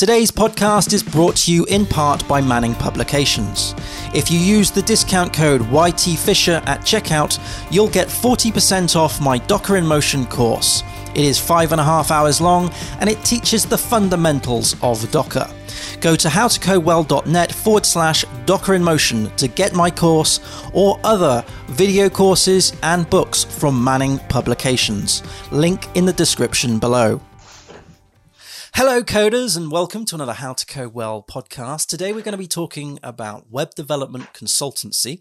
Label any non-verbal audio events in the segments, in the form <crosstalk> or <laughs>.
Today's podcast is brought to you in part by Manning Publications. If you use the discount code YTFisher at checkout, you'll get 40% off my Docker in Motion course. It is five and a half hours long and it teaches the fundamentals of Docker. Go to howtocodewell.net forward slash Docker in Motion to get my course or other video courses and books from Manning Publications. Link in the description below. Hello, coders, and welcome to another How to Code Well podcast. Today, we're going to be talking about web development consultancy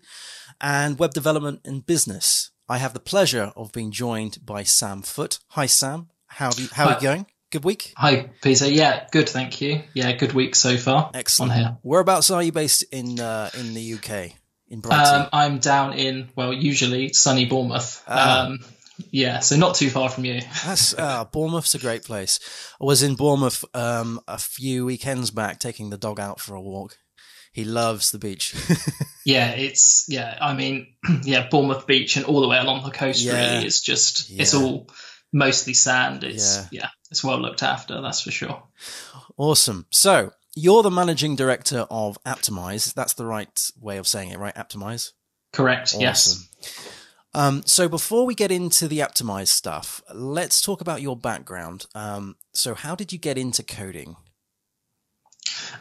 and web development in business. I have the pleasure of being joined by Sam Foote. Hi, Sam. How are you, how are you going? Good week? Hi, Peter. Yeah, good. Thank you. Yeah, good week so far. Excellent. On here. Whereabouts are you based in uh, in the UK? In Brighton. Um, I'm down in well, usually sunny Bournemouth. Ah. Um, yeah, so not too far from you. <laughs> That's uh, Bournemouth's a great place. I was in Bournemouth um, a few weekends back, taking the dog out for a walk. He loves the beach. <laughs> Yeah, it's yeah. I mean, <clears throat> yeah, Bournemouth Beach and all the way along the coast Yeah. really is just it's all mostly sand. It's Yeah. yeah. it's well looked after. That's for sure. awesome. So you're the managing director of Aptimize. That's the right way of saying it, right? Aptimize. Correct. Yes. Um, so before we get into the optimized stuff, let's talk about your background. Um, so how did you get into coding?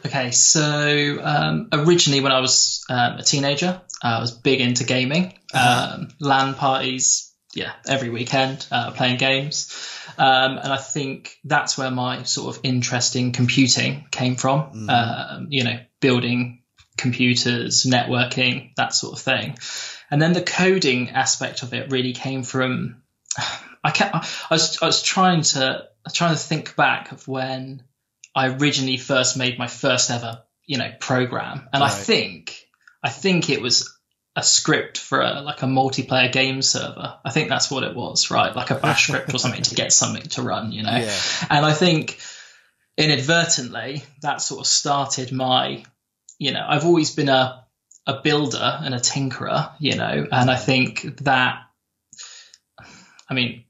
Okay, so um, originally when I was um, a teenager, I was big into gaming, Uh-huh. um, LAN parties, yeah, every weekend, uh, playing games. Um, and I think that's where my sort of interest in computing came from, um, you know, building computers, networking, that sort of thing. And then the coding aspect of it really came from, I, can't, I, was, I was trying to, trying to think back of when I originally first made my first ever, you know, program, and I think I think it was a script for a, like a multiplayer game server. I think that's what it was, right? Like a bash <laughs> script or something to get something to run, you know. Yeah. And I think inadvertently that sort of started my, you know, I've always been a a builder and a tinkerer, you know, and I think that, I mean,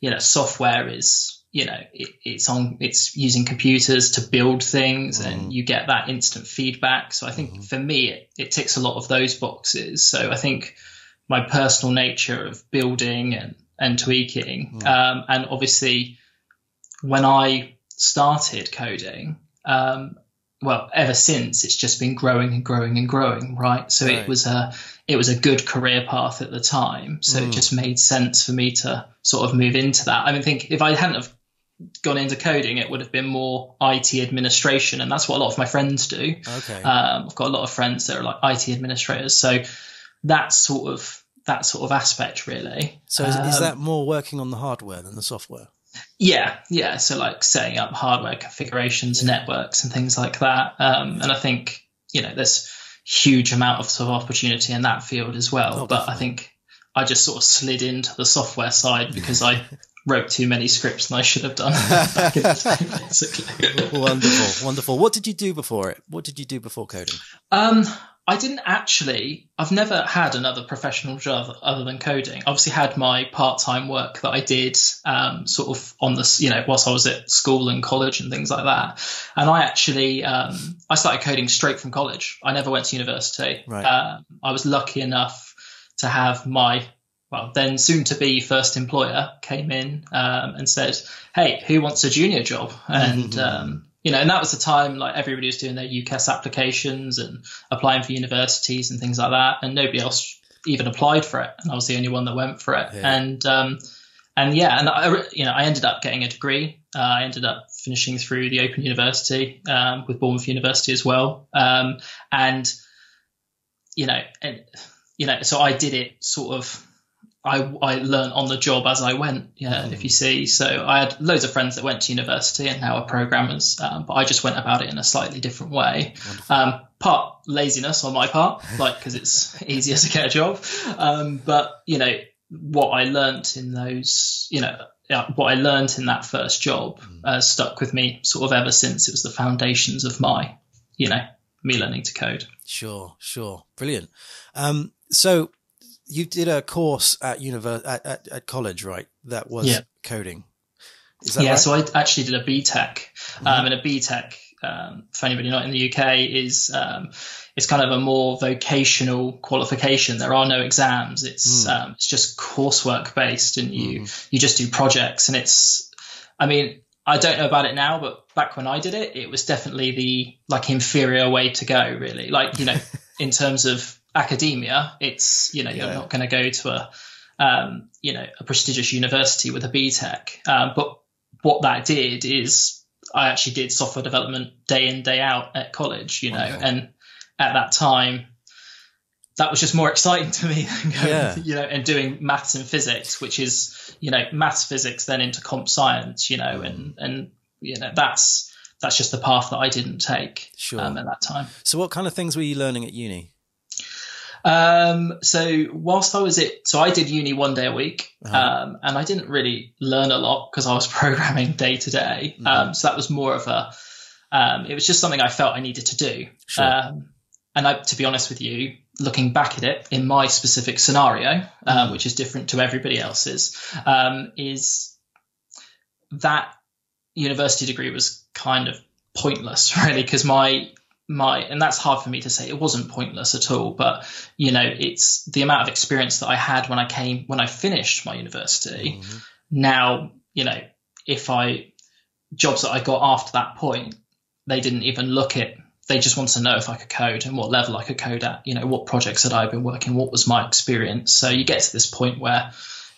you know, software is, you know, it, it's on, it's using computers to build things and you get that instant feedback. So I think for me, it, it ticks a lot of those boxes. So I think my personal nature of building and, and tweaking, um, and obviously when I started coding, um, well, ever since it's just been growing and growing and growing, right? So Right. it was a it was a good career path at the time. So Mm. it just made sense for me to sort of move into that. I mean, think if I hadn't have gone into coding, it would have been more IT administration, and that's what a lot of my friends do. Okay. Um, I've got a lot of friends that are like IT administrators, so that sort of that sort of aspect really. so is, is um, that more working on the hardware than the software? Yeah, yeah. So like setting up hardware configurations, networks, and things like that. Um, and I think you know there's huge amount of sort of opportunity in that field as well. Oh, but I think I just sort of slid into the software side because I <laughs> wrote too many scripts than I should have done back in the day, basically. wonderful, wonderful. What did you do before it? What did you do before coding? Um, I didn't actually. I've never had another professional job other than coding. Obviously, had my part-time work that I did, um, sort of on this, you know, whilst I was at school and college and things like that. And I actually, um, I started coding straight from college. I never went to university. Right. Um, I was lucky enough to have my well, then soon to be first employer came in um, and said, "Hey, who wants a junior job?" And <laughs> um, you know, and that was the time like everybody was doing their UCAS applications and applying for universities and things like that, and nobody else even applied for it, and I was the only one that went for it. Yeah. And um, and yeah, and I, you know, I ended up getting a degree. Uh, I ended up finishing through the Open University um, with Bournemouth University as well, um, and you know, and you know, so I did it sort of. I, I learned on the job as I went, yeah, if you see. So I had loads of friends that went to university and now are programmers, um, but I just went about it in a slightly different way. Um, part laziness on my part, <laughs> like because it's easier to get a job. Um, but you know what I learnt in those, you know, what I learnt in that first job uh, stuck with me sort of ever since. It was the foundations of my, you know, me learning to code. Sure, sure, brilliant. Um, so you did a course at univer- at, at, at college, right? That was Yeah. coding. yeah, right? so I actually did a BTEC, um, mm-hmm. and a BTEC, um, for anybody not in the UK, is um, it's kind of a more vocational qualification. There are no exams. It's mm. um, it's just coursework based, and you mm. you just do projects. And it's, I mean, I don't know about it now, but back when I did it, it was definitely the like inferior way to go. Really, like you know, <laughs> in terms of academia, it's you know you're not going to go to a um, you know a prestigious university with a BTEC. Um, but what that did is I actually did software development day in day out at college. You know, okay. and at that time that was just more exciting to me <laughs> than going, yeah. you know, and doing maths and physics, which is, you know, maths, physics, then into comp science, you know, and, and, you know, that's, that's just the path that I didn't take sure. um, at that time. So what kind of things were you learning at uni? Um, so whilst I was at, so I did uni one day a week, uh-huh. um, and I didn't really learn a lot because I was <laughs> programming day to day. Mm-hmm. Um, so that was more of a, um, it was just something I felt I needed to do. Sure. Um, and I, to be honest with you, looking back at it in my specific scenario, um, which is different to everybody else's, um, is that university degree was kind of pointless, <laughs> really, because my my and that's hard for me to say it wasn't pointless at all but you know it's the amount of experience that i had when i came when i finished my university mm-hmm. now you know if i jobs that i got after that point they didn't even look at they just want to know if I could code and what level I could code at, you know, what projects had I been working, what was my experience. So you get to this point where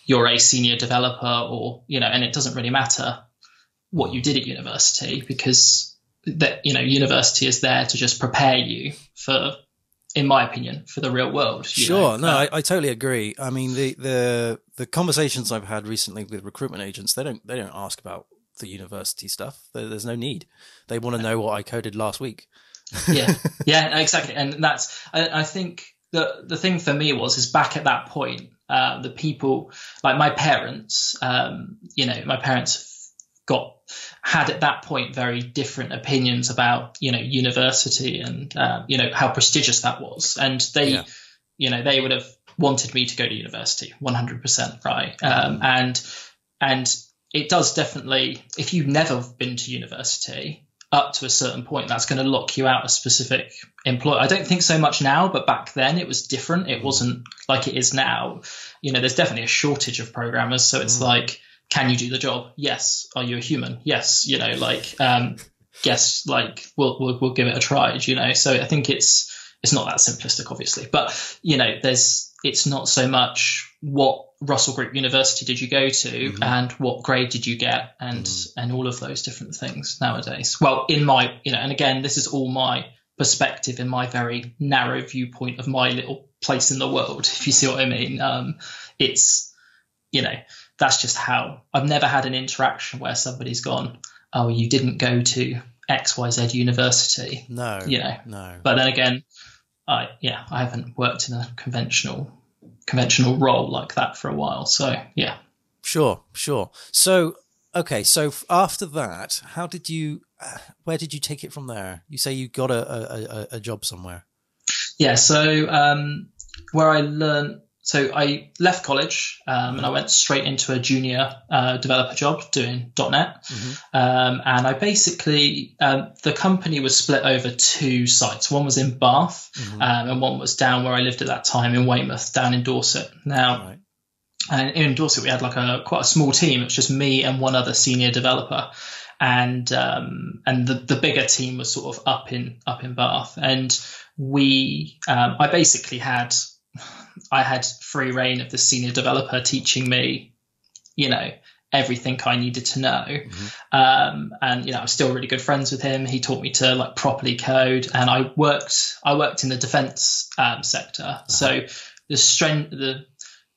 you're a senior developer or, you know, and it doesn't really matter what you did at university because that, you know, university is there to just prepare you for, in my opinion, for the real world. Sure. Know? No, uh, I, I totally agree. I mean, the, the, the conversations I've had recently with recruitment agents, they don't, they don't ask about the university stuff. There's no need. They want to know what I coded last week yeah, <laughs> yeah, exactly. And that's I, I, think the the thing for me was is back at that point, uh, the people like my parents, um, you know, my parents got had at that point very different opinions about you know university and uh, you know how prestigious that was, and they, yeah. you know, they would have wanted me to go to university 100% right um, and and it does definitely if you've never been to university up to a certain point, that's going to lock you out a specific employer. I don't think so much now, but back then it was different. It wasn't like it is now. You know, there's definitely a shortage of programmers. So it's mm. like, can you do the job? Yes. Are you a human? Yes. You know, like, um, guess like we'll, we'll, we'll give it a try. You know, so I think it's, it's not that simplistic, obviously, but you know, there's, it's not so much what Russell Group University did you go to mm-hmm. and what grade did you get and mm-hmm. and all of those different things nowadays. Well, in my you know, and again, this is all my perspective in my very narrow viewpoint of my little place in the world, <laughs> if you see what I mean. Um, it's you know, that's just how I've never had an interaction where somebody's gone, Oh, you didn't go to XYZ university. No. You know. No. But then again, I yeah, I haven't worked in a conventional conventional role like that for a while. So yeah. Sure, sure. So okay, so after that, how did you? Where did you take it from there? You say you got a a, a job somewhere. Yeah, so um, where I learned so I left college um, and I went straight into a junior uh, developer job doing .NET, mm-hmm. um, and I basically um, the company was split over two sites. One was in Bath, mm-hmm. Um, and one was down where I lived at that time in Weymouth, down in Dorset. Now, right. and in Dorset we had like a quite a small team. It was just me and one other senior developer, and um, and the the bigger team was sort of up in up in Bath, and we um, I basically had I had free reign of the senior developer teaching me, you know, everything I needed to know. Mm-hmm. Um, and you know, I was still really good friends with him. He taught me to like properly code, and I worked I worked in the defense um, sector. Uh-huh. So the strength the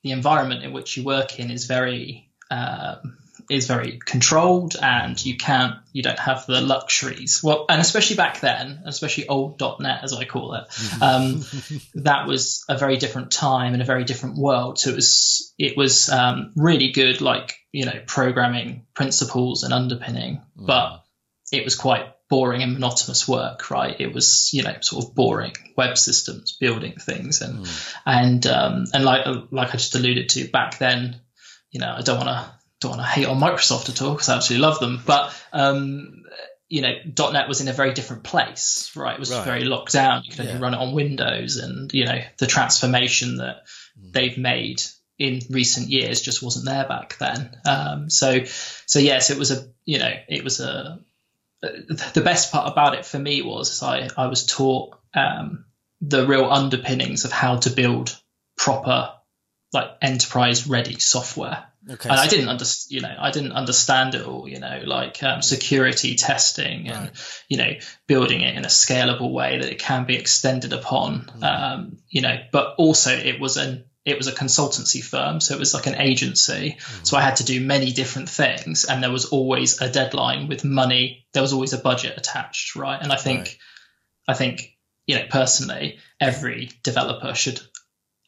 the environment in which you work in is very um, is very controlled and you can't you don't have the luxuries well and especially back then especially old net as i call it um, <laughs> that was a very different time and a very different world so it was it was um, really good like you know programming principles and underpinning mm. but it was quite boring and monotonous work right it was you know sort of boring web systems building things and mm. and um, and like like i just alluded to back then you know i don't want to don't want to hate on Microsoft at all because I absolutely love them, but um, you know, .NET was in a very different place, right? It was right. very locked down. You could only yeah. run it on Windows, and you know, the transformation that mm. they've made in recent years just wasn't there back then. Um, so, so yes, it was a you know, it was a the best part about it for me was I I was taught um, the real underpinnings of how to build proper like enterprise ready software Okay. And I didn't understand, you know, I didn't understand it all, you know, like um, security testing and, right. you know, building it in a scalable way that it can be extended upon, mm. um, you know, but also it was an, it was a consultancy firm. So it was like an agency. Mm. So I had to do many different things and there was always a deadline with money. There was always a budget attached. Right. And I think, right. I think, you know, personally, every developer should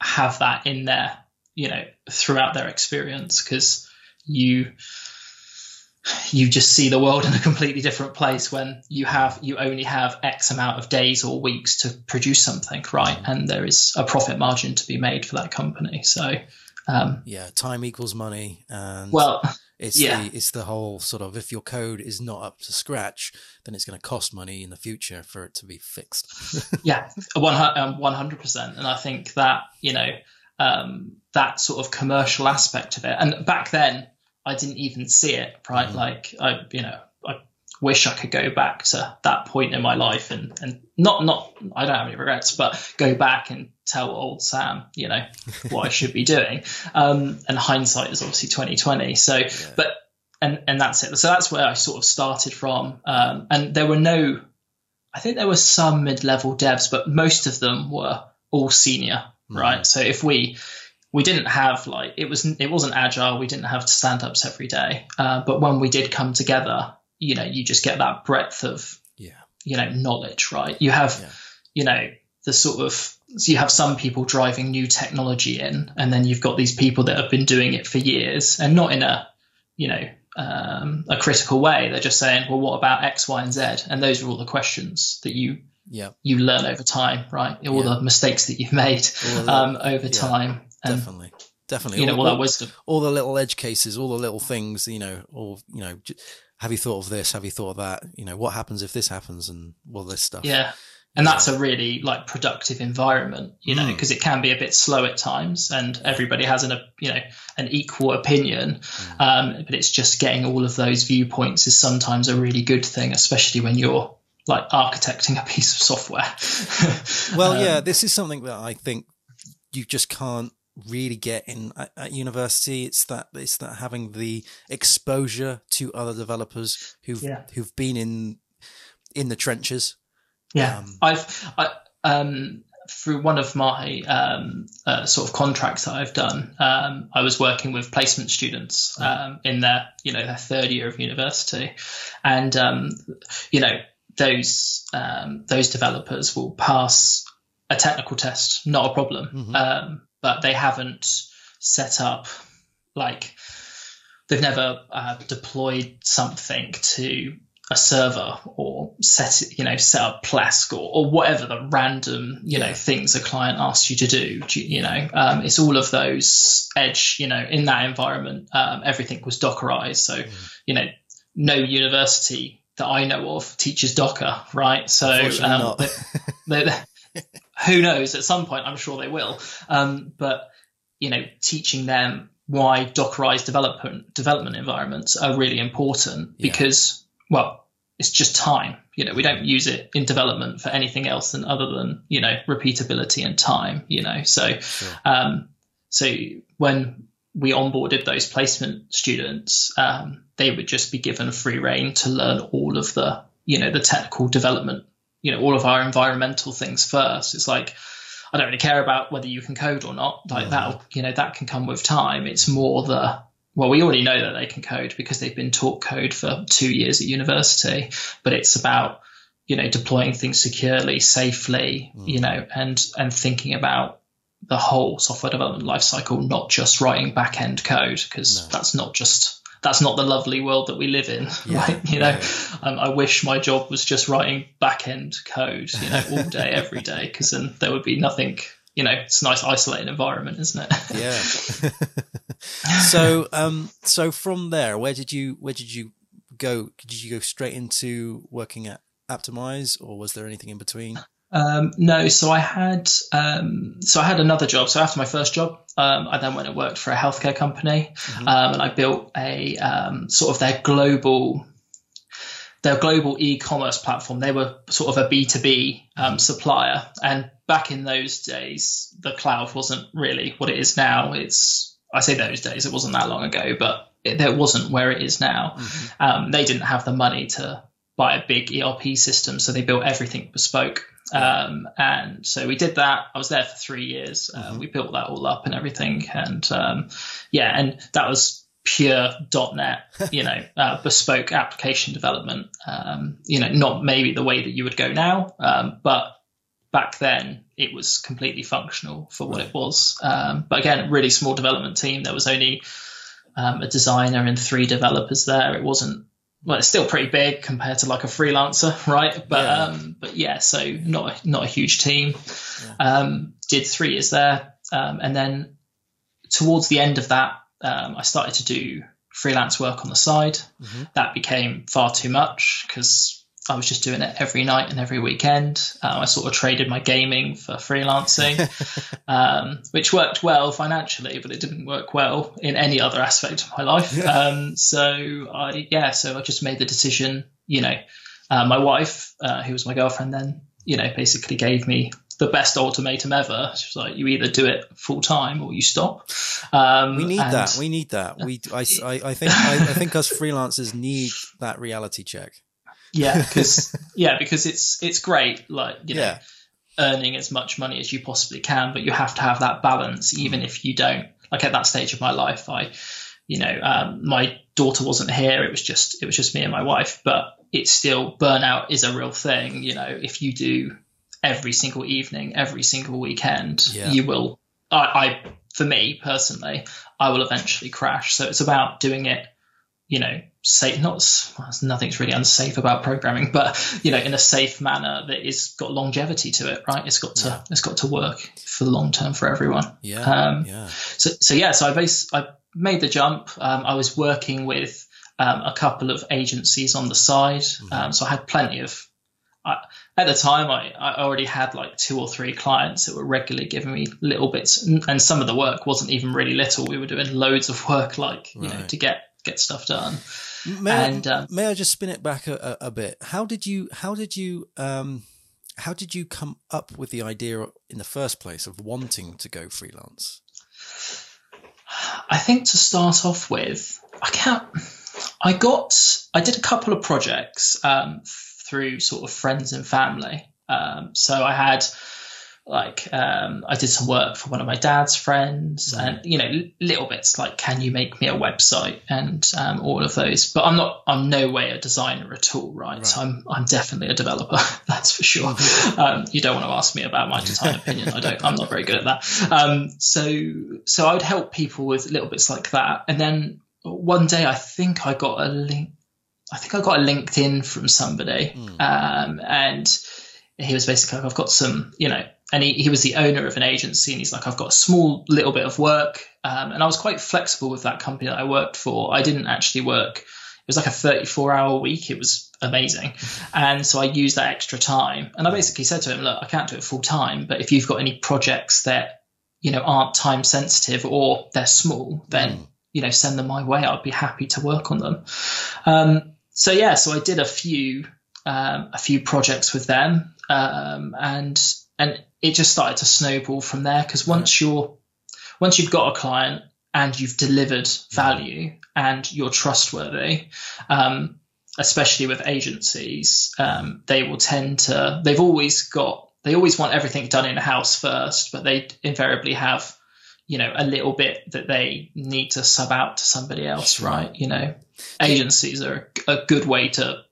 have that in there you know throughout their experience because you you just see the world <laughs> in a completely different place when you have you only have x amount of days or weeks to produce something right? And there is a profit margin to be made for that company. So um, yeah time equals money and well it's yeah. the it's the whole sort of if your code is not up to scratch then it's going to cost money in the future for it to be fixed. <laughs> Yeah 100% um, and i think that you know um, that sort of commercial aspect of it. And back then, I didn't even see it. Right, mm-hmm. like I, you know, I wish I could go back to that point in my life and and not not I don't have any regrets, but go back and tell old Sam, you know, <laughs> what I should be doing. Um, and hindsight is obviously twenty twenty. So, yeah. but and and that's it. So that's where I sort of started from. Um, and there were no, I think there were some mid level devs, but most of them were all senior mm. right? So if we we didn't have like it was it wasn't agile. We didn't have stand ups every day, uh, but when we did come together, you know, you just get that breadth of yeah, you know, knowledge, right? You have yeah. you know the sort of so you have some people driving new technology in, and then you've got these people that have been doing it for years, and not in a you know um, a critical way. They're just saying, well, what about X, Y, and Z? And those are all the questions that you yeah. you learn over time, right? All yeah. the mistakes that you've made um, over yeah, time. And, definitely. Definitely. You know, all, all that wisdom. All the little edge cases, all the little things, you know, or, you know, have you thought of this? Have you thought of that? You know, what happens if this happens and all this stuff? Yeah. And that's a really like productive environment, you know, because mm. it can be a bit slow at times, and everybody has an, a you know, an equal opinion. Mm. Um, but it's just getting all of those viewpoints is sometimes a really good thing, especially when you're like architecting a piece of software. <laughs> well, um, yeah, this is something that I think you just can't really get in at, at, university. It's that it's that having the exposure to other developers who've yeah. who've been in in the trenches. Yeah, um, I've I, um, through one of my um, uh, sort of contracts that I've done, um, I was working with placement students um, in their, you know, their third year of university, and um, you know, those um, those developers will pass a technical test, not a problem. Mm-hmm. Um, but they haven't set up like they've never uh, deployed something to a server or set you know set up Plesk or, or whatever the random you know things a client asks you to do. You know, um, it's all of those edge. You know, in that environment, um, everything was Dockerized. So mm. you know, no university that I know of teaches Docker, right? So um, they, <laughs> they, who knows? At some point, I'm sure they will. Um, but you know, teaching them why Dockerized development development environments are really important yeah. because, well, it's just time. You know, we don't use it in development for anything else than other than you know repeatability and time. You know, so sure. um, so when we onboarded those placement students, um, they would just be given free reign to learn all of the, you know, the technical development, you know, all of our environmental things first. It's like, I don't really care about whether you can code or not. Like that, you know, that can come with time. It's more the, well, we already know that they can code because they've been taught code for two years at university, but it's about, you know, deploying things securely, safely, mm. you know, and, and thinking about the whole software development lifecycle, not just writing back end code, because no. that's not just that's not the lovely world that we live in. <laughs> Yeah, right? You know, um, I wish my job was just writing back end code, you know, all day, <laughs> every day, because then there would be nothing you know, it's a nice isolated environment, isn't it? <laughs> Yeah. so, um, so from there, where did you where did you go? Did you go straight into working at Aptimize, or was there anything in between? Um, no, so I had um, so I had another job. So after my first job, um, I then went and worked for a healthcare company, mm-hmm. Um, and I built a um, sort of their global their global e-commerce platform. They were sort of a B two B um, supplier, and back in those days, the cloud wasn't really what it is now. It's I say those days, it wasn't that long ago, but it, it wasn't where it is now. Mm-hmm. they didn't have the money to buy a big ERP system, so they built everything bespoke. Um, and so we did that. I was there for three years. Uh, mm-hmm. We built that all up and everything. And um, yeah, and that was pure .NET, <laughs> you know, uh, bespoke application development. Um, you know, not maybe the way that you would go now, um, but back then it was completely functional for what it was. Um, but again, really small development team. There was only um, a designer and three developers there. It wasn't well, it's still pretty big compared to like a freelancer, right? But yeah. um, but yeah, so not a, not a huge team. Yeah. Um, did three years there, um, and then towards the end of that, um, I started to do freelance work on the side. Mm-hmm. That became far too much because I was just doing it every night and every weekend. Uh, I sort of traded my gaming for freelancing, <laughs> um, which worked well financially, but it didn't work well in any other aspect of my life. Yeah. Um, so I, yeah, so I just made the decision. You know, uh, my wife, uh, who was my girlfriend then, you know, basically gave me the best ultimatum ever. She was like, "You either do it full time or you stop." Um, we need and, that. We need that. We, I, I, I think, I, I think us <laughs> freelancers need that reality check. Yeah, <laughs> because yeah, because it's it's great, like you know, yeah. earning as much money as you possibly can, but you have to have that balance, even mm. if you don't. Like at that stage of my life, I, you know, um, my daughter wasn't here; it was just it was just me and my wife. But it's still burnout is a real thing. You know, if you do every single evening, every single weekend, yeah. you will. I, I, for me personally, I will eventually crash. So it's about doing it you know, safe, not, well, nothing's really unsafe about programming, but, you know, in a safe manner that is got longevity to it, right? It's got to, yeah. it's got to work for the long term for everyone. Yeah. Um, yeah. So, so yeah, so I base, I made the jump. Um, I was working with, um, a couple of agencies on the side. Mm-hmm. Um, so I had plenty of, I, at the time, I, I already had like two or three clients that were regularly giving me little bits, and some of the work wasn't even really little. We were doing loads of work, like you right. know, to get get stuff done. May, and, I, um, may I just spin it back a, a, bit? How did you how did you um, how did you come up with the idea in the first place of wanting to go freelance? I think to start off with, I can't. I got I did a couple of projects um, through sort of friends and family. Um, so I had like um, I did some work for one of my dad's friends, mm. and you know, little bits like can you make me a website and um, all of those. But I'm not, I'm no way a designer at all, right? right. So I'm, I'm definitely a developer, <laughs> that's for sure. <laughs> um, you don't want to ask me about my design opinion. I don't. I'm not very good at that. Um, so, so I would help people with little bits like that, and then one day I think I got a link. I think I got a LinkedIn from somebody, mm. And he was basically like, I've got some, you know, and he, he was the owner of an agency and he's like i've got a small little bit of work. Um, and i was quite flexible with that company that i worked for. I didn't actually work it was like a 34 hour week. It was amazing. And so i used that extra time and i basically said to him look i can't do it full time but if you've got any projects that you know aren't time sensitive or they're small then mm. you know send them my way. I'd be happy to work on them. Um, so yeah so i did a few um, a few projects with them um, and and it just started to snowball from there because once you're once you've got a client and you've delivered value and you're trustworthy um, especially with agencies um, they will tend to they've always got they always want everything done in house first but they invariably have you know a little bit that they need to sub out to somebody else right. you know. Agencies are a good way to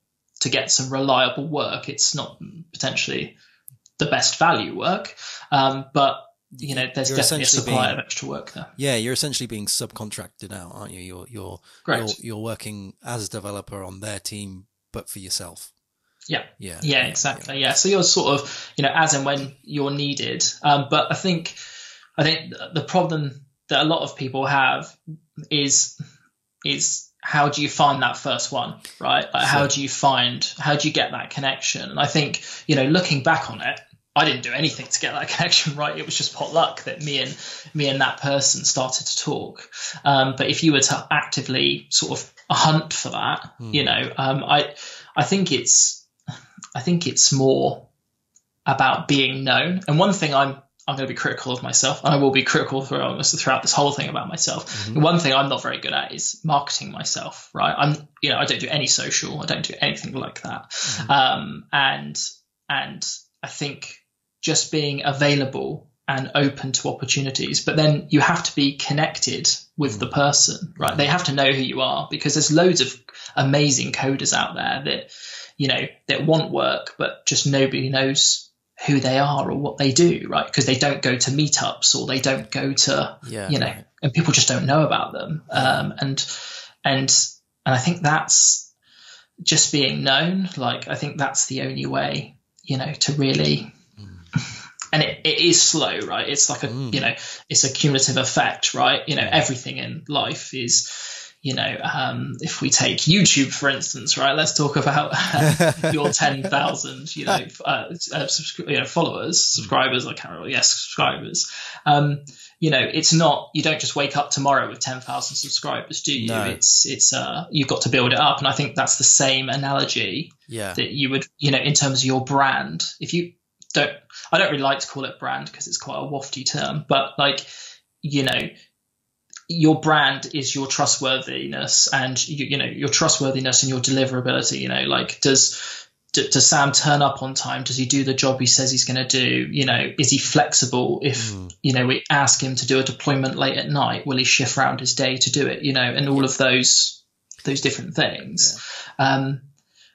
to get some reliable work it's not potentially the best value work. Um, but you know, there's you're definitely a supply being, of extra work there. Yeah, you're essentially being subcontracted out, aren't you? You're you're you're, you're, working as a developer on their team, but for yourself. Yeah. Yeah. Yeah, exactly. Yeah. So you're sort of, you know, as and when you're needed. Um, but I think, I think the problem that a lot of people have is, is how do you find that first one, right? Like, how do you find, how do you get that connection? And I think, you know, looking back on it, I didn't do anything to get that <laughs> connection right. It was just pot luck that me and me and that person started to talk. Um, but if you were to actively sort of hunt for that, Hmm. you know, um, I I think it's I think it's more about being known. And one thing I'm I'm going to be critical of myself, and I will be critical almost throughout this whole thing about myself. Mm-hmm. The one thing I'm not very good at is marketing myself. Right? I'm you know I don't do any social. I don't do anything like that. Mm-hmm. Um, and and I think just being available and open to opportunities, but then you have to be connected with the person, right? They have to know who you are because there's loads of amazing coders out there that, you know, that want work, but just nobody knows who they are or what they do, right? Because they don't go to meetups or they don't go to, Yeah, you know, right. and people just don't know about them. Um, and, and, and I think that's just being known. Like, I think that's the only way, you know, to really, and it, it is slow, right? It's like a, you know, it's a cumulative effect, right? You know, everything in life is, you know, um, if we take YouTube, for instance, right? Let's talk about <laughs> your 10,000, you know, uh, uh, subscri- you know, followers, subscribers, I can't remember. Yes, subscribers. Um, you know, it's not, you don't just wake up tomorrow with 10,000 subscribers, do you? No. It's, it's, uh, you've got to build it up. And I think that's the same analogy Yeah. that you would, you know, in terms of your brand. If you don't, I don't really like to call it brand because it's quite a wafty term, but like, you know, your brand is your trustworthiness and you, you know your trustworthiness and your deliverability. You know, like does does Sam turn up on time? Does he do the job he says he's going to do? You know, is he flexible? If you know we ask him to do a deployment late at night, will he shift around his day to do it? You know, and all of those those different things. Um,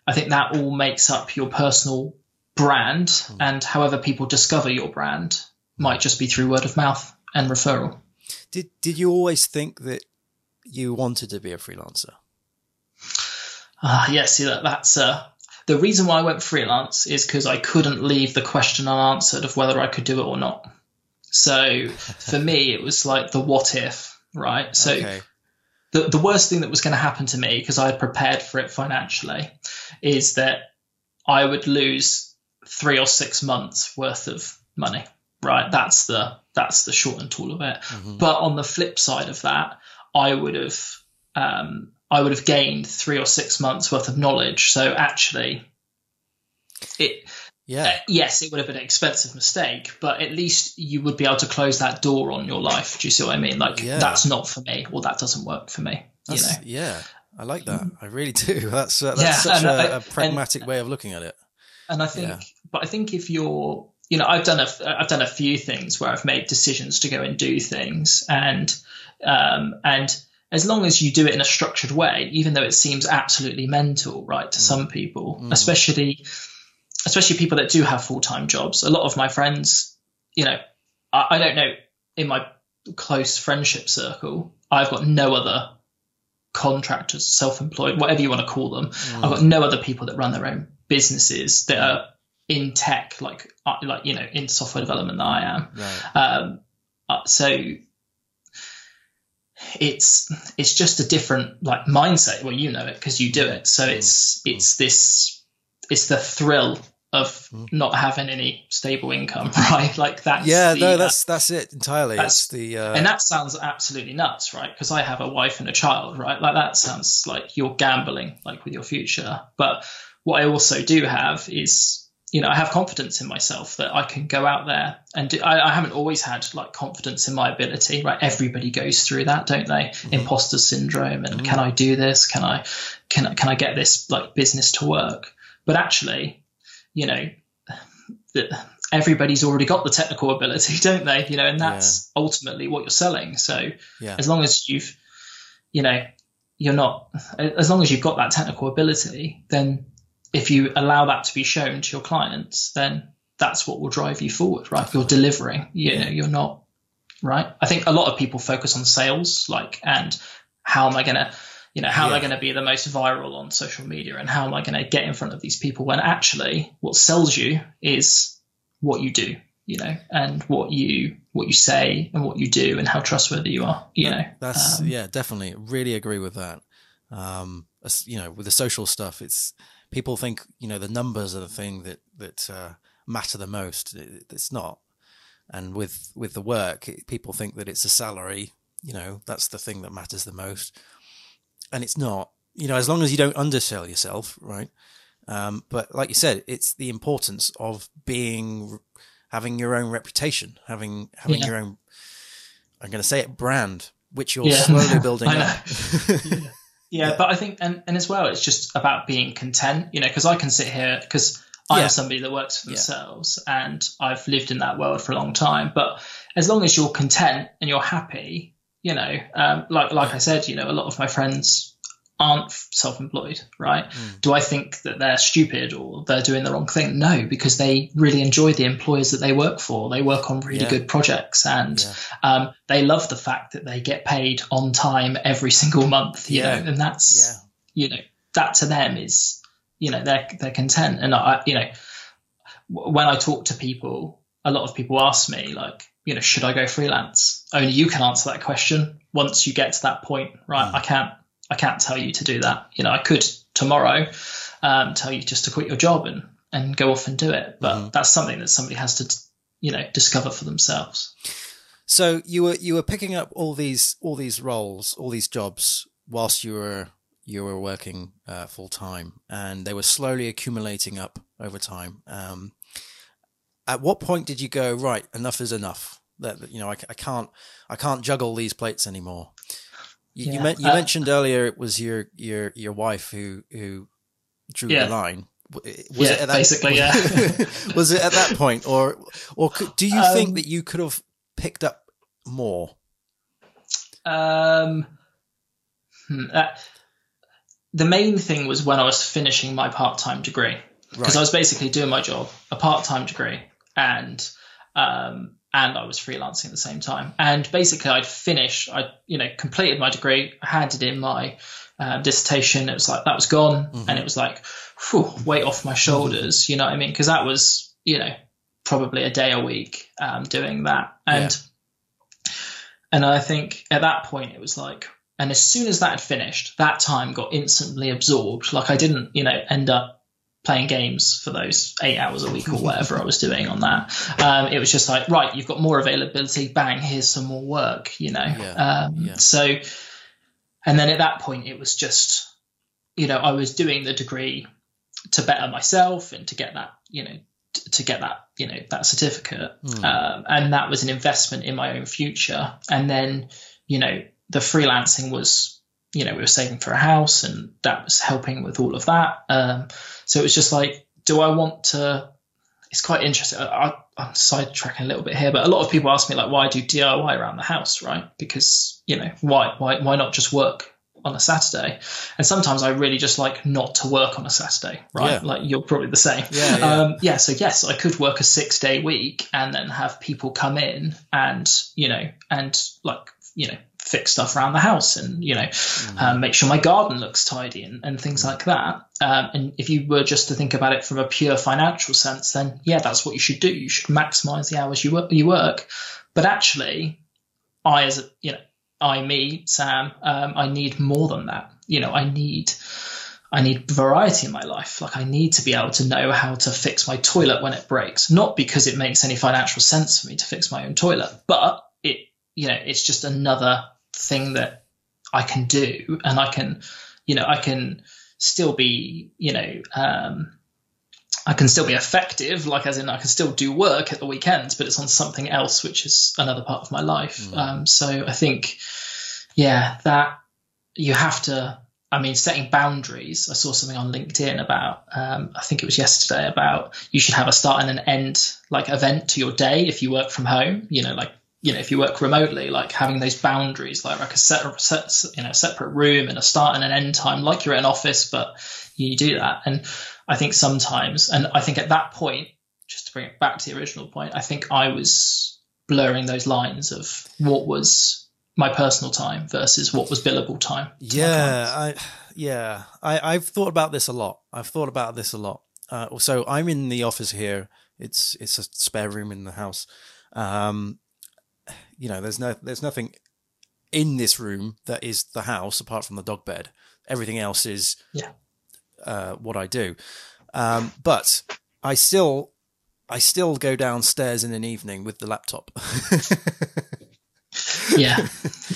I think that all makes up your personal brand, and however people discover your brand might just be through word of mouth and referral. Did Did you always think that you wanted to be a freelancer? Ah, yeah, see that that's uh, the reason why I went freelance is because I couldn't leave the question unanswered of whether I could do it or not. So for me, it was like the what if, right? So okay. the the worst thing that was going to happen to me because I had prepared for it financially is that I would lose three or six months worth of money. Right, that's the that's the short and tall of it. But on the flip side of that, I would have um, I would have gained three or six months worth of knowledge. So actually, it Yeah. yes, it would have been an expensive mistake, but at least you would be able to close that door on your life. Do you see what I mean? Like Yeah. that's not for me, or that doesn't work for me. You know. Yeah. I like that. I really <laughs> do. That's uh, that's Yeah, such and a, I- a and- pragmatic way of looking at it. and I think, Yeah. but I think if you're, you know, I've done a, I've done a few things where I've made decisions to go and do things, and um, and as long as you do it in a structured way, even though it seems absolutely mental, right, to mm. some people, mm. especially especially people that do have full time jobs. A lot of my friends, you know, I, I don't know in my close friendship circle, I've got no other contractors, self employed, whatever you want to call them. I've got mm. no other people that run their own businesses that are in tech, like uh, like you know, in software development that I am. Right. Um, uh, so it's it's just a different like mindset. Well, you know it because you do it. So it's it's this it's the thrill of not having any stable income, <laughs> right? Like that's Yeah, the, no, uh, that's that's it entirely. that's- it's the uh, and that sounds absolutely nuts, right? Because I have a wife and a child, right? Like that sounds like you're gambling, like with your future. But what I also do have is, you know, I have confidence in myself that I can go out there and do, I, I haven't always had like confidence in my ability, right? Everybody goes through that, don't they? Mm-hmm. Imposter syndrome, and mm-hmm. can I do this? Can I, can I, can I get this like business to work? But actually, you know, that everybody's already got the technical ability, <laughs> don't they? You know, and that's ultimately what you're selling. So yeah. as long as you've, you know, you're not, as long as you've got that technical ability, then if you allow that to be shown to your clients, then that's what will drive you forward, right? You're delivering, you know, you're not, right? I think a lot of people focus on sales, like, and how am I going to, you know, how Yeah. am I going to be the most viral on social media and how am I going to get in front of these people when actually what sells you is what you do, you know, and what you what you say and what you do and how trustworthy you are, you know. That's Um, yeah, definitely. Really agree with that. Um, you know, with the social stuff, it's people think you know the numbers are the thing that that uh, matter the most. It, it's not. And with with the work, it, people think that it's a salary. You know, that's the thing that matters the most, and it's not. You know, as long as you don't undersell yourself, right? Um, but like you said, it's the importance of being having your own reputation, having having Yeah. your own. I'm going to say it brand, which you're Yeah. slowly <laughs> building up. <laughs> Yeah, but I think, and, and as well, it's just about being content, you know, because I can sit here, because I'm Yeah. somebody that works for Yeah. themselves and I've lived in that world for a long time. But as long as you're content and you're happy, you know, um, like like I said, you know, a lot of my friends aren't self-employed, right? Mm. Do I think that they're stupid or they're doing the wrong thing? No, because they really enjoy the employers that they work for. They work on really Yeah. good projects and Yeah. um, they love the fact that they get paid on time every single month, you Yeah. know, and that's you know that to them is you know they're they're content and I you know when I talk to people a lot of people ask me like you know should I go freelance only you can answer that question once you get to that point right Mm. I can't I can't tell you to do that you know I could tomorrow um, tell you just to quit your job and and go off and do it but Mhm. that's something that somebody has to you know discover for themselves So you were you were picking up all these all these roles, all these jobs whilst you were you were working uh, full time, and they were slowly accumulating up over time. Um, at what point did you go right? Enough is enough. That that, you know I, I can't I can't juggle these plates anymore. You, you, men- you Uh, mentioned earlier it was your your your wife who who drew Yeah. the line. Was Yeah, it at that, basically, yeah. <laughs> was it at that point, or or could, do you Um, think that you could have picked up more? Um, hmm, that, the main thing was when I was finishing my part-time degree because Right. I was basically doing my job, a part-time degree, and um, and I was freelancing at the same time. And basically, I'd finished, I you know completed my degree, handed in my uh, dissertation. It was like that was gone, Mhm. and it was like whew, weight off my shoulders. You know what I mean? Because that was you know probably a day a week um, doing that, and and I think at that point it was like, and as soon as that had finished, that time got instantly absorbed. Like I didn't, you know, end up playing games for those eight hours a week or <laughs> whatever I was doing on that. Um, it was just like, right, you've got more availability. Bang, here's some more work. You know. Yeah, Um, yeah. So, and then at that point, it was just, you know, I was doing the degree to better myself and to get that, you know, t- to get that, you know, that certificate Hmm. um, and that was an investment in my own future. And then, you know, the freelancing was, you know, we were saving for a house, and that was helping with all of that. Um, so it was just like, do I want to? It's quite interesting. I, I'm sidetracking a little bit here, but a lot of people ask me like, why do DIY around the house, right? Because you know, why, why, why not just work on a Saturday? And sometimes I really just like not to work on a Saturday, right? Yeah. Like you're probably the same. Yeah, yeah. Um, yeah, so yes, I could work a six day week and then have people come in and, you know, and like, you know, fix stuff around the house and, you know, Mm-hmm. um, make sure my garden looks tidy and, and things like that. Um, and if you were just to think about it from a pure financial sense, then yeah, that's what you should do. You should maximize the hours you work, you work. But actually, I, as a, you know, I, me, Sam, um, I need more than that. You know, I need, I need variety in my life. Like I need to be able to know how to fix my toilet when it breaks, not because it makes any financial sense for me to fix my own toilet, but it, you know, it's just another thing that I can do, and I can, you know, I can still be, you know, um, I can still be effective, like as in I can still do work at the weekends, but it's on something else, which is another part of my life. Mm. Um, so I think, yeah, that you have to. I mean, setting boundaries. I saw something on LinkedIn about, um, I think it was yesterday, about you should have a start and an end like event to your day if you work from home. You know, like you know, if you work remotely, like having those boundaries, like like a set, set you know, separate room and a start and an end time, like you're in an office, but you do that. And I think sometimes, and I think at that point, just to bring it back to the original point, I think I was blurring those lines of what was my personal time versus what was billable time. Yeah, I yeah, I I've thought about this a lot. I've thought about this a lot. Uh, so I'm in the office here. It's it's a spare room in the house. Um, you know, there's no there's nothing in this room that is the house apart from the dog bed. Everything else is yeah uh, what I do. Um, but I still I still go downstairs in an evening with the laptop. <laughs> yeah,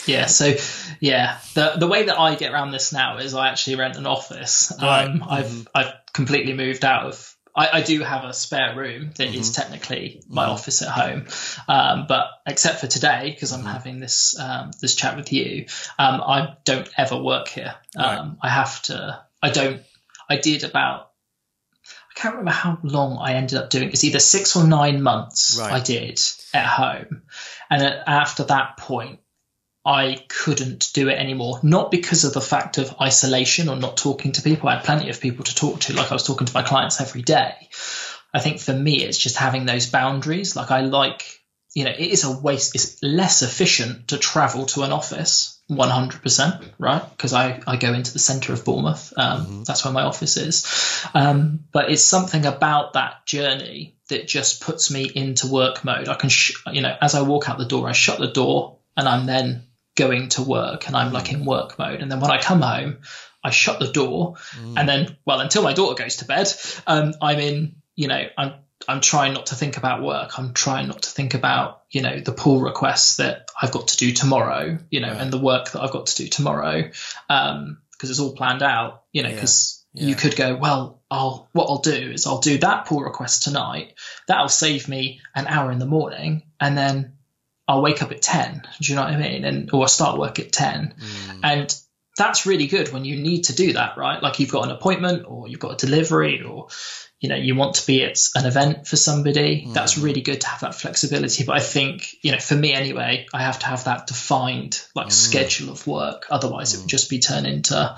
yeah. So, yeah, the the way that I get around this now is I actually rent an office. Right. Um, I've. I've completely moved out of. I, I do have a spare room that is Mhm. technically my Mhm. office at home, um, but except for today because I'm Mhm. having this um, this chat with you, um, I don't ever work here. Right. Um, I have to. I don't. I did about. I can't remember how long I ended up doing. It's either six or nine months Right. I did at home, and after that point, I couldn't do it anymore. Not because of the fact of isolation or not talking to people. I had plenty of people to talk to, like I was talking to my clients every day. I think for me, it's just having those boundaries. Like I like, you know, it is a waste. It's less efficient to travel to an office 100%, right? Because I, I go into the center of Bournemouth. Um, Mhm. That's where my office is. Um, but it's something about that journey that just puts me into work mode. I can, sh- you know, as I walk out the door, I shut the door and I'm then going to work and I'm like in work mode. And then when I come home, I shut the door Mm. and then well until my daughter goes to bed um, i'm in you know i'm i'm trying not to think about work i'm trying not to think about you know the pull requests that i've got to do tomorrow you know Right. and the work that i've got to do tomorrow um because it's all planned out you know Yeah. because Yeah. you could go well i'll what i'll do is i'll do that pull request tonight that'll save me an hour in the morning and then i'll wake up at 10 do you know what i mean and or i'll start work at 10 Mm. and that's really good when you need to do that, right? Like you've got an appointment or you've got a delivery or you know you want to be at an event for somebody. That's Mhm. really good to have that flexibility. But I think, you know, for me anyway, I have to have that defined like Mm. schedule of work. Otherwise it Mm. would just be turned into,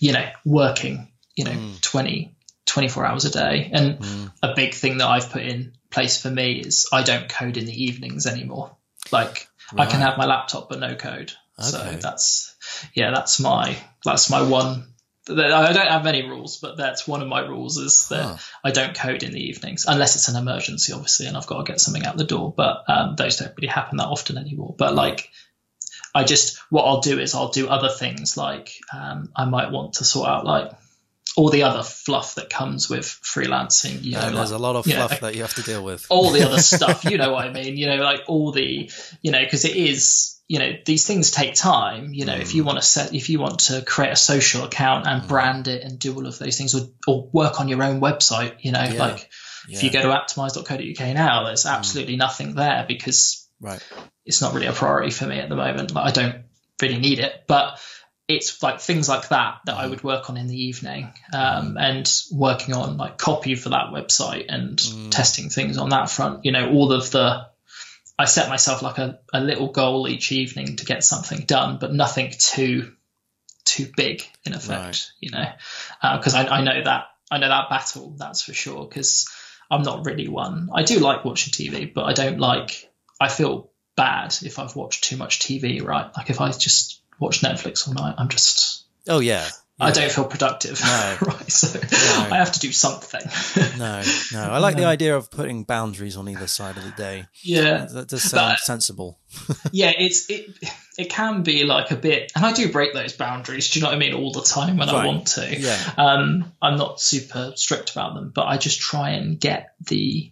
you know, working, you know, Mm. 20, 24 hours a day. And Mm. a big thing that I've put in place for me is I don't code in the evenings anymore. Like I can have my laptop but no code. So that's yeah, that's my that's my one. I don't have many rules, but that's one of my rules is that Huh. I don't code in the evenings unless it's an emergency, obviously, and I've got to get something out the door. But um, those don't really happen that often anymore. But like, I just what I'll do is I'll do other things like um, I might want to sort out like all the other fluff that comes with freelancing. You know, there's like- a lot of you know, fluff that you have to deal with. all the other <laughs> stuff. You know what I mean? You know, like all the, you know, because it is, you know, these things take time. You know, if you want to set, if you want to create a social account and Mm. brand it and do all of those things, or, or work on your own website, you know, Yeah. like if you go to optimize.co.uk now, there's absolutely nothing there because Right. it's not really a priority for me at the moment. Like I don't really need it, but it's like things like that that I Mm. would work on in the evening, um, and working on like copy for that website and Mm. testing things on that front. You know, all of the I set myself like a, a little goal each evening to get something done, but nothing too too big in effect. Right. You know, because I, I know that I know that battle. That's for sure. Because I'm not really one. I do like watching TV, but I don't like. I feel bad if I've watched too much TV. Right, like if I just watch Netflix all night, I'm just. Oh yeah. I don't feel productive. No. <laughs> right, so No. I have to do something. No, no. I like the <laughs> idea of putting boundaries on either side of the day. yeah, That does sound But- sensible. <laughs> yeah, it's it. It can be like a bit, and I do break those boundaries. Do you know what I mean? All the time when I want to. Yeah. Um, I'm not super strict about them, but I just try and get the.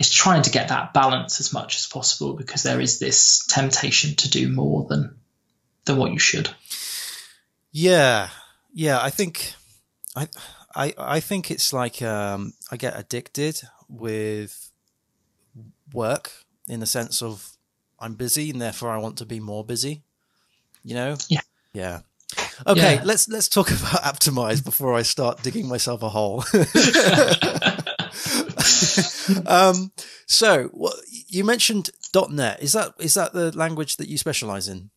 It's trying to get that balance as much as possible because there is this temptation to do more than than what you should. Yeah. Yeah. I think, I, I, I think it's like, um, I get addicted with work in the sense of I'm busy and therefore I want to be more busy, you know? Yeah. Yeah. Okay. Yeah. Let's, let's talk <laughs> about Aptimize before I start digging myself a hole. <laughs> um, so what you mentioned .NET. Is that, is that the language that you specialize in?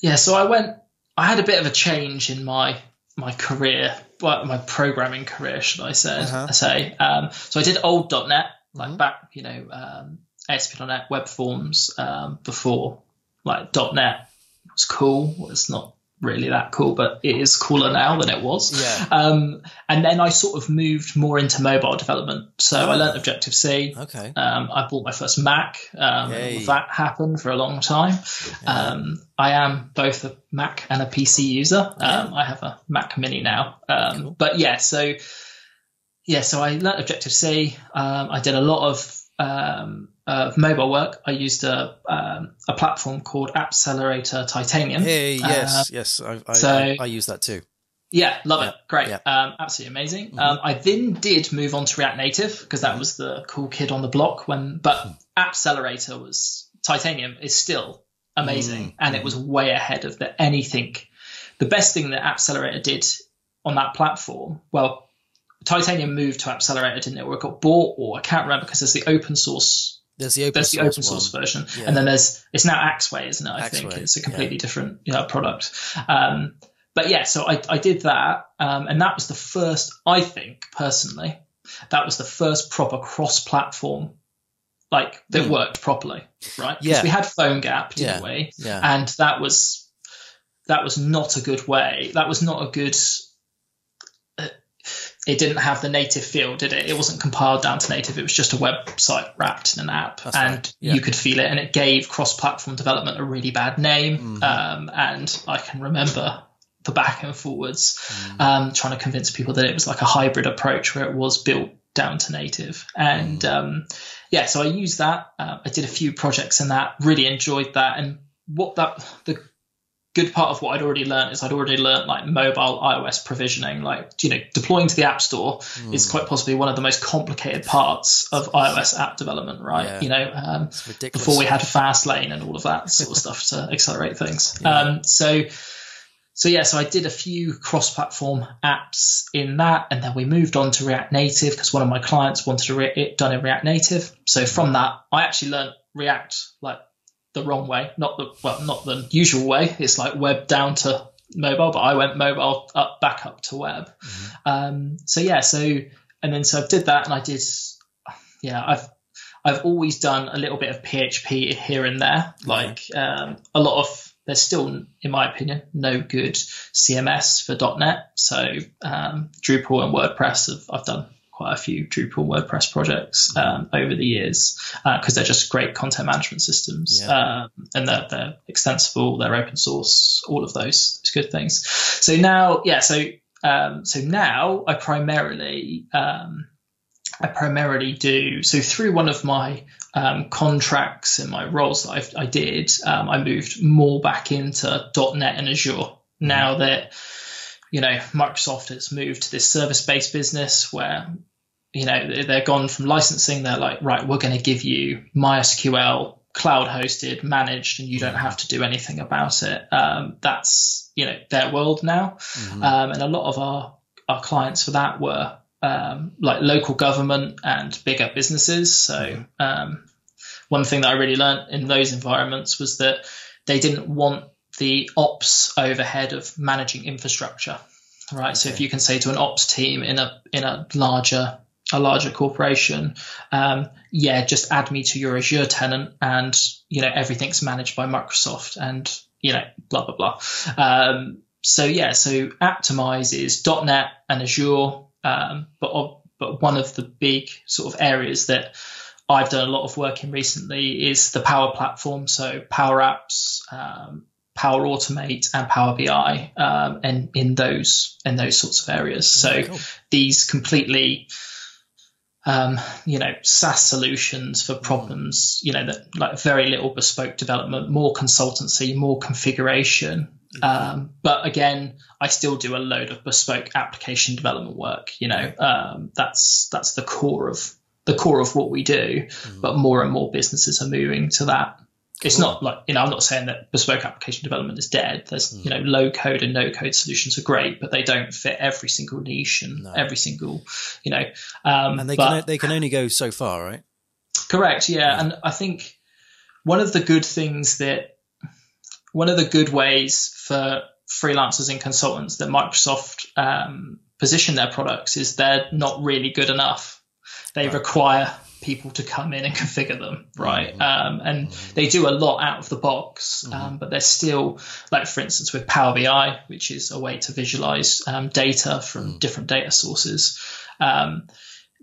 Yeah, so I went. I had a bit of a change in my my career, well, my programming career, should I say? Uh-huh. I say. Um, so I did old .NET, like Mhm. back, you know, um, ASP.NET Web Forms um, before, like .NET was cool. It's not really that cool, but it is cooler now than it was. Yeah. Um, and then I sort of moved more into mobile development. So I learned Objective C. Okay. Um, I bought my first Mac. Um, that happened for a long time. Um, I am both a Mac and a PC user. Um, I have a Mac Mini now. Um, Cool. But yeah, so yeah, so I learned Objective C. Um, I did a lot of um, of mobile work. I used a um, a platform called Appcelerator Titanium. Hey, yes, Uh, yes, I, I, so- I, I use that too. Yeah, love Yeah, it. Great. yeah. Um, absolutely amazing. Um, I then did move on to React Native because that was the cool kid on the block when, but Appcelerator was Titanium is still amazing and it was way ahead of the anything. The best thing that Appcelerator did on that platform, well, Titanium moved to Appcelerator, didn't it? Or it got bought, or I can't remember because there's the open source There's the open there's the source open source version, Yeah. and then there's it's now Axway, isn't it? I think it's a completely different you know, product. Um, but yeah, so I, I did that, um, and that was the first. I think personally, that was the first proper cross-platform like that Hmm. worked properly, right? Because Yeah. we had PhoneGap, didn't Yeah. we? Yeah. And that was that was not a good way. That was not a good. It didn't have the native feel, did it? It wasn't compiled down to native. It was just a website wrapped in an app, That's and right. Yeah. you could feel it. And it gave cross-platform development a really bad name. Mm-hmm. Um, and I can remember the back and forwards, Mm. um, trying to convince people that it was like a hybrid approach where it was built down to native. And Mm. um, yeah, so I used that. Uh, I did a few projects in that. Really enjoyed that. And what that the good part of what I'd already learned is I'd already learned like mobile iOS provisioning, like you know, deploying to the App Store is Hmm. quite possibly one of the most complicated parts of iOS app development, right? Yeah. You know, um, before we had Fastlane and all of that sort of stuff to <laughs> accelerate things. Um, so, so yeah, so I did a few cross-platform apps in that, and then we moved on to React Native because one of my clients wanted re- it done in React Native. So from that, I actually learned React like the wrong way, not the well, not the usual way. It's like web down to mobile, but I went mobile up back up to web. Um, so yeah, so and then so I did that, and I did yeah, I've I've always done a little bit of PHP here and there. Like um, a lot of there's still, in my opinion, no good CMS for .NET. So um, Drupal and WordPress have I've done quite a few Drupal WordPress projects um, over the years because they're just great content management systems Yeah. um, and they're, they're extensible, they're open source, all of those, good things. So now, yeah, so um, so now I primarily um, I primarily do so through one of my um, contracts and my roles that I've, I did. Um, I moved more back into .NET and Azure now that you know Microsoft has moved to this service-based business where you know they- they're gone from licensing. They're like, right, we're going to give you MySQL cloud hosted, managed, and you don't have to do anything about it. Um, that's you know their world now, Mhm. um, and a lot of our our clients for that were um, like local government and bigger businesses. So um, one thing that I really learned in those environments was that they didn't want the ops overhead of managing infrastructure. Right. So if you can say to an ops team in a in a larger a larger corporation, um, yeah, just add me to your Azure tenant, and you know everything's managed by Microsoft, and you know blah blah blah. Um, so yeah, so Aptimize is .NET and Azure, um, but but one of the big sort of areas that I've done a lot of work in recently is the Power Platform, so Power Apps, um, Power Automate, and Power BI, um, and in those in those sorts of areas. So Cool. these completely um, you know SaaS solutions for problems you know that like very little bespoke development more consultancy more configuration. Um, but again I still do a load of bespoke application development work you know um, that's that's the core of the core of what we do. But more and more businesses are moving to that it's not like you know i'm not saying that bespoke application development is dead there's you know low code and no code solutions are great but they don't fit every single niche and No. every single you know um and they but- can they can only go so far, right? Correct, yeah. And I think one of the good things that one of the good ways for freelancers and consultants that Microsoft um, position their products is they're not really good enough. They Right. require people to come in and <laughs> configure them, right? Mm-hmm. Um, and mm-hmm. they do a lot out of the box, mm-hmm. um, but they're still, like for instance, with Power BI, which is a way to visualize um, data from mm. different data sources. Um,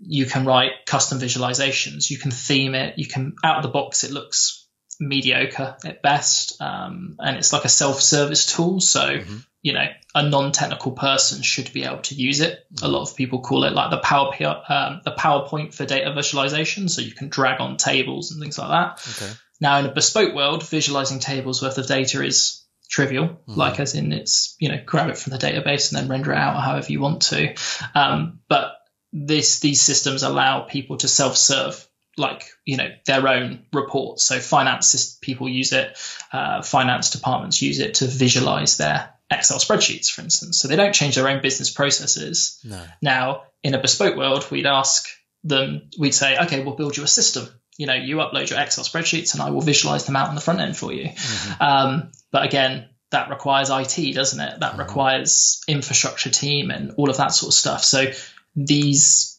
you can write custom visualizations. You can theme it. You can out of the box. It looks mediocre at best, um, and it's like a self-service tool. So mm-hmm. you know, a non-technical person should be able to use it. Mm-hmm. A lot of people call it like the Power um, the PowerPoint for data visualization. So you can drag on tables and things like that. Okay. Now, in a bespoke world, visualizing tables worth of data is trivial, mm-hmm. like as in it's you know grab it from the database and then render it out however you want to. Um, but this these systems allow people to self-serve like you know their own reports. So finance people use it uh, finance departments use it to visualize their excel spreadsheets for instance. So they don't change their own business processes. No. now in a bespoke world we'd ask them we'd say okay we'll build you a system. You know you upload your excel spreadsheets and i will visualize them out on the front end for you. Mm-hmm. um, but again that requires it doesn't it? That mm-hmm. requires infrastructure team and all of that sort of stuff. So these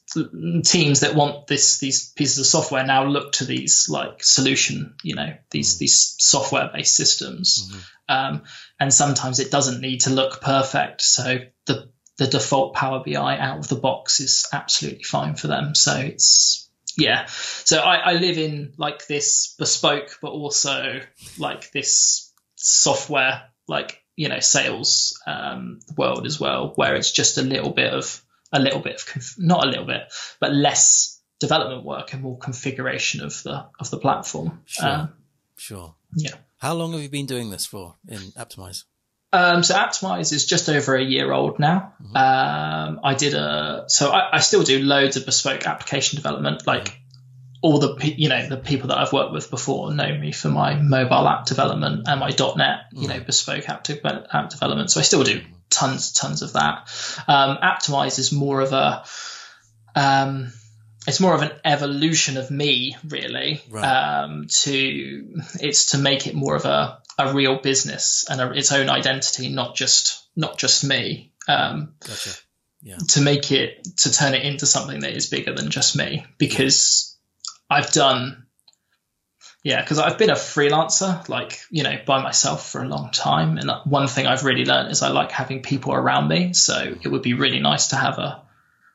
teams that want this these pieces of software now look to these like solution you know these mm. these software based systems. Mm-hmm. um, and sometimes it doesn't need to look perfect. So the the default power bi out of the box is absolutely fine for them. So it's yeah. So I, I live in like this bespoke but also like this software like you know sales um, world as well where it's just a little bit of a little bit of conf- not a little bit, but less development work and more configuration of the of the platform. Sure. Um, sure. Yeah. How long have you been doing this for in Aptimize? Um, so Aptimize is just over a year old now. Mm-hmm. Um, I did a so I, I, still do loads of bespoke application development. Like mm-hmm. all the you know the people that I've worked with before know me for my mobile app development and my .NET mm-hmm. you know bespoke app, de- app development. So I still do tons, tons of that. Um, Aptimize is more of a, um, it's more of an evolution of me, really. Right. Um, to it's to make it more of a, a real business and a, its own identity, not just not just me. Um, gotcha. Yeah. To make it to turn it into something that is bigger than just me, because I've done yeah, because I've been a freelancer, like, you know, by myself for a long time. And one thing I've really learned is I like having people around me. So it would be really nice to have a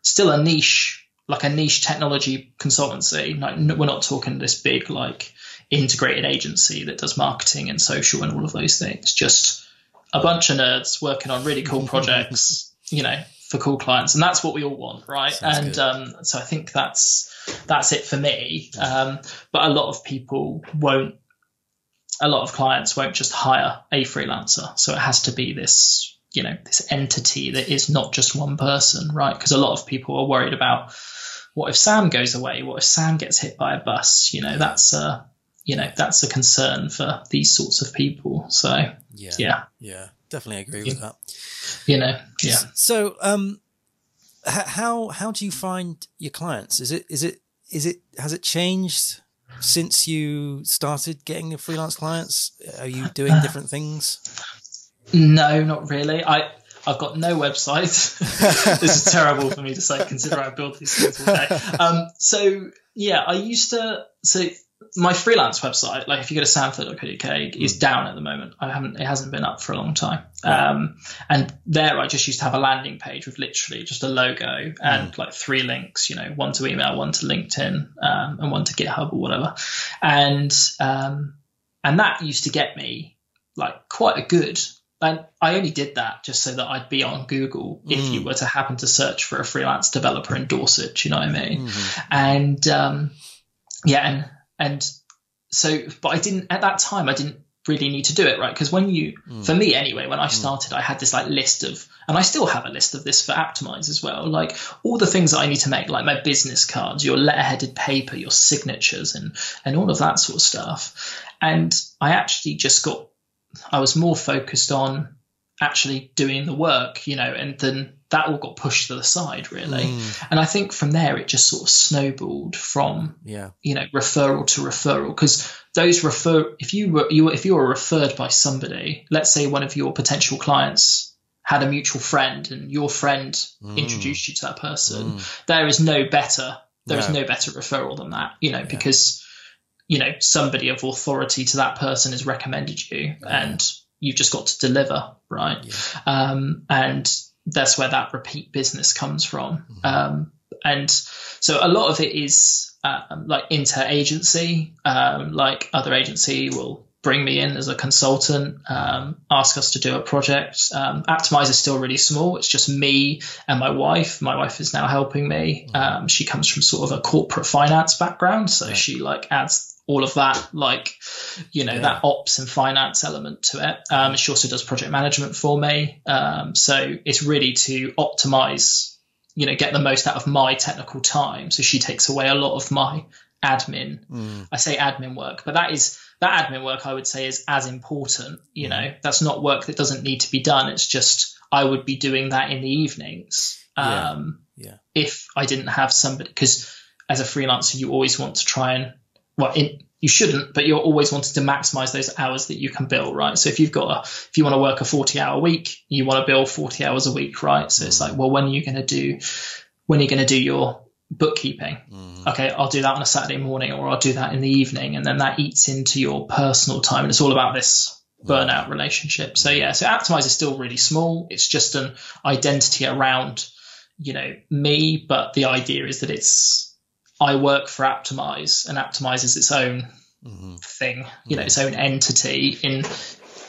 still a niche, like a niche technology consultancy. Like, we're not talking this big, like, integrated agency that does marketing and social and all of those things. Just a bunch of nerds working on really cool <laughs> projects, you know, for cool clients. And that's what we all want, right? Sounds and um, so I think that's that's it for me. Um, but a lot of people won't. A lot of clients won't just hire a freelancer, so it has to be this, you know, this entity that is not just one person, right? Because a lot of people are worried about what if Sam goes away? What if Sam gets hit by a bus? You know, that's a, you know, that's a concern for these sorts of people. So yeah, yeah, yeah definitely agree with that. You know, yeah. So, um, how how do you find your clients? Is it is it is it has it changed since you started getting the freelance clients? Are you doing different things? No, not really. I I've got no website. <laughs> this is terrible for me to say, considering I build these things all day. Um, so yeah, I used to. So my freelance website, like if you go to samford.co.uk, mm. is down at the moment. I haven't, it hasn't been up for a long time. Um, and there I just used to have a landing page with literally just a logo and mm. like three links, you know, one to email, one to LinkedIn, um, and one to GitHub or whatever. And, um, and that used to get me like quite a good and I only did that just so that I'd be on Google if mm. you were to happen to search for a freelance developer in Dorset. You know what I mean? Mm-hmm. And um, yeah, and and so, but I didn't, at that time, I didn't really need to do it, right? Because when you, mm. for me anyway, when I hmm. started. I had this like list of, and I still have a list of this for Aptimize as well, like all the things that I need to make, like my business cards, your letterheaded paper, your signatures, and and all of that sort of stuff. And I actually just got, I was more focused on actually doing the work, you know, and then that all got pushed to the side really. Mm. And I think from there it just sort of snowballed from yeah. you know referral to referral because those refer if you were you if you were referred by somebody, let's say one of your potential clients had a mutual friend and your friend mm. introduced you to that person, mm. there is no better There is no. no better referral than that, you know, yeah. because you know somebody of authority to that person has recommended you, yeah. and you've just got to deliver, right? Yeah. Um, and that's where that repeat business comes from. Mm-hmm. Um, and so a lot of it is uh, like inter-agency, um, like other agency will bring me in as a consultant, um, ask us to do a project. Um, Aptimize is still really small. It's just me and my wife. My wife is now helping me. Mm-hmm. Um, she comes from sort of a corporate finance background, so she like adds all of that, like you know, yeah. that ops and finance element to it. Um, she also does project management for me. Um, so it's really to optimize, you know, get the most out of my technical time. So she takes away a lot of my admin. Mm. I say admin work, but that is that admin work I would say is as important. You know, that's not work that doesn't need to be done. It's just I would be doing that in the evenings. Um, yeah. yeah. If I didn't have somebody, because as a freelancer, you always want to try and well, in, you shouldn't, but you're always wanting to maximize those hours that you can bill, right? So if you've got a, if you want to work a 40 hour week, you want to bill 40 hours a week, right? So it's like, well, when are you going to do, when are you going to do your bookkeeping. Mm. Okay, I'll do that on a Saturday morning or I'll do that in the evening. And then that eats into your personal time. And it's all about this burnout relationship. So yeah, so Aptimize is still really small. It's just an identity around, you know, me. But the idea is that it's, I work for Aptimize, and Aptimize is its own mm-hmm. thing, you know, its own entity in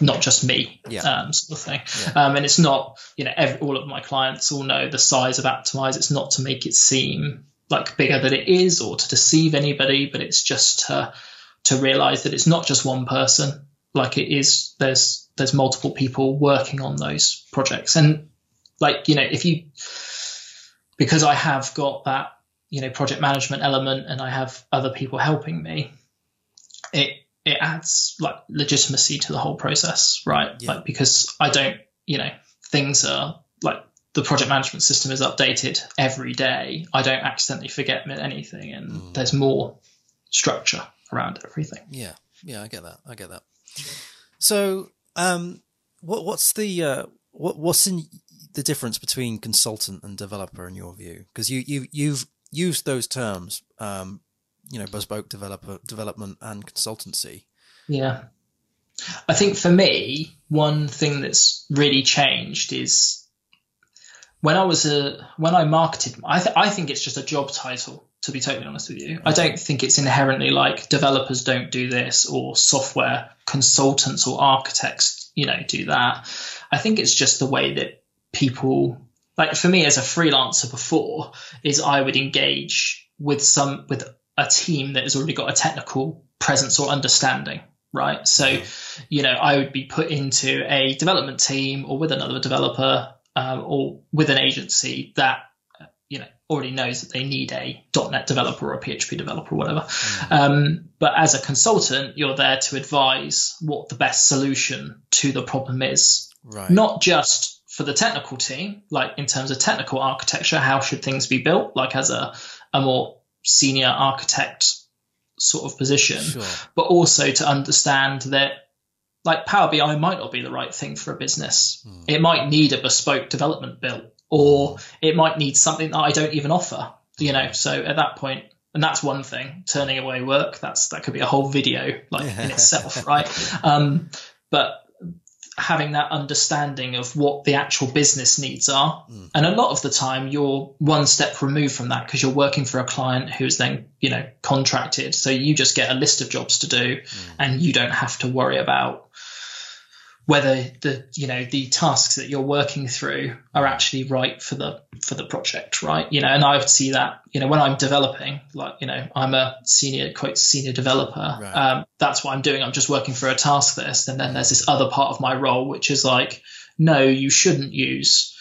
not just me, yeah. um, sort of thing. Yeah. Um, and it's not, you know, every, all of my clients all know the size of Aptimize. It's not to make it seem like bigger than it is or to deceive anybody, but it's just to to realize that it's not just one person. Like it is, there's there's multiple people working on those projects, and like you know, if you because I have got that you know project management element and I have other people helping me, it it adds like legitimacy to the whole process, right? Yeah. Like because I don't, you know, things are like the project management system is updated every day. I don't accidentally forget anything, and mm. there's more structure around everything. Yeah, yeah, I get that. I get that. So, um, what what's the uh, what what's in the difference between consultant and developer in your view? Because you you you've used those terms, um, you know, bespoke developer development and consultancy. Yeah. I think for me, one thing that's really changed is when I was a when I marketed, I th- I think it's just a job title. To be totally honest with you, I don't think it's inherently like developers don't do this or software consultants or architects, you know, do that. I think it's just the way that people like for me as a freelancer before is I would engage with some with a team that has already got a technical presence or understanding right so you know i would be put into a development team or with another developer um, or with an agency that you know already knows that they need a .NET developer or a PHP developer or whatever. Mm. Um, but as a consultant, you're there to advise what the best solution to the problem is, right. not just for the technical team, like in terms of technical architecture, how should things be built, like as a, a more senior architect sort of position, sure. but also to understand that like Power BI might not be the right thing for a business. Mm. It might need a bespoke development build, or it might need something that I don't even offer. You know, so at that point, and that's one thing. Turning away work, that's that could be a whole video like in itself, <laughs> right? Um, but having that understanding of what the actual business needs are. Mm. And a lot of the time you're one step removed from that because you're working for a client who's then, you know, contracted. So you just get a list of jobs to do mm. and you don't have to worry about whether the you know the tasks that you're working through are actually right for the for the project right you know and i would see that you know when i'm developing like you know i'm a senior quote senior developer right. um, that's what i'm doing i'm just working for a task list and then there's this other part of my role which is like no you shouldn't use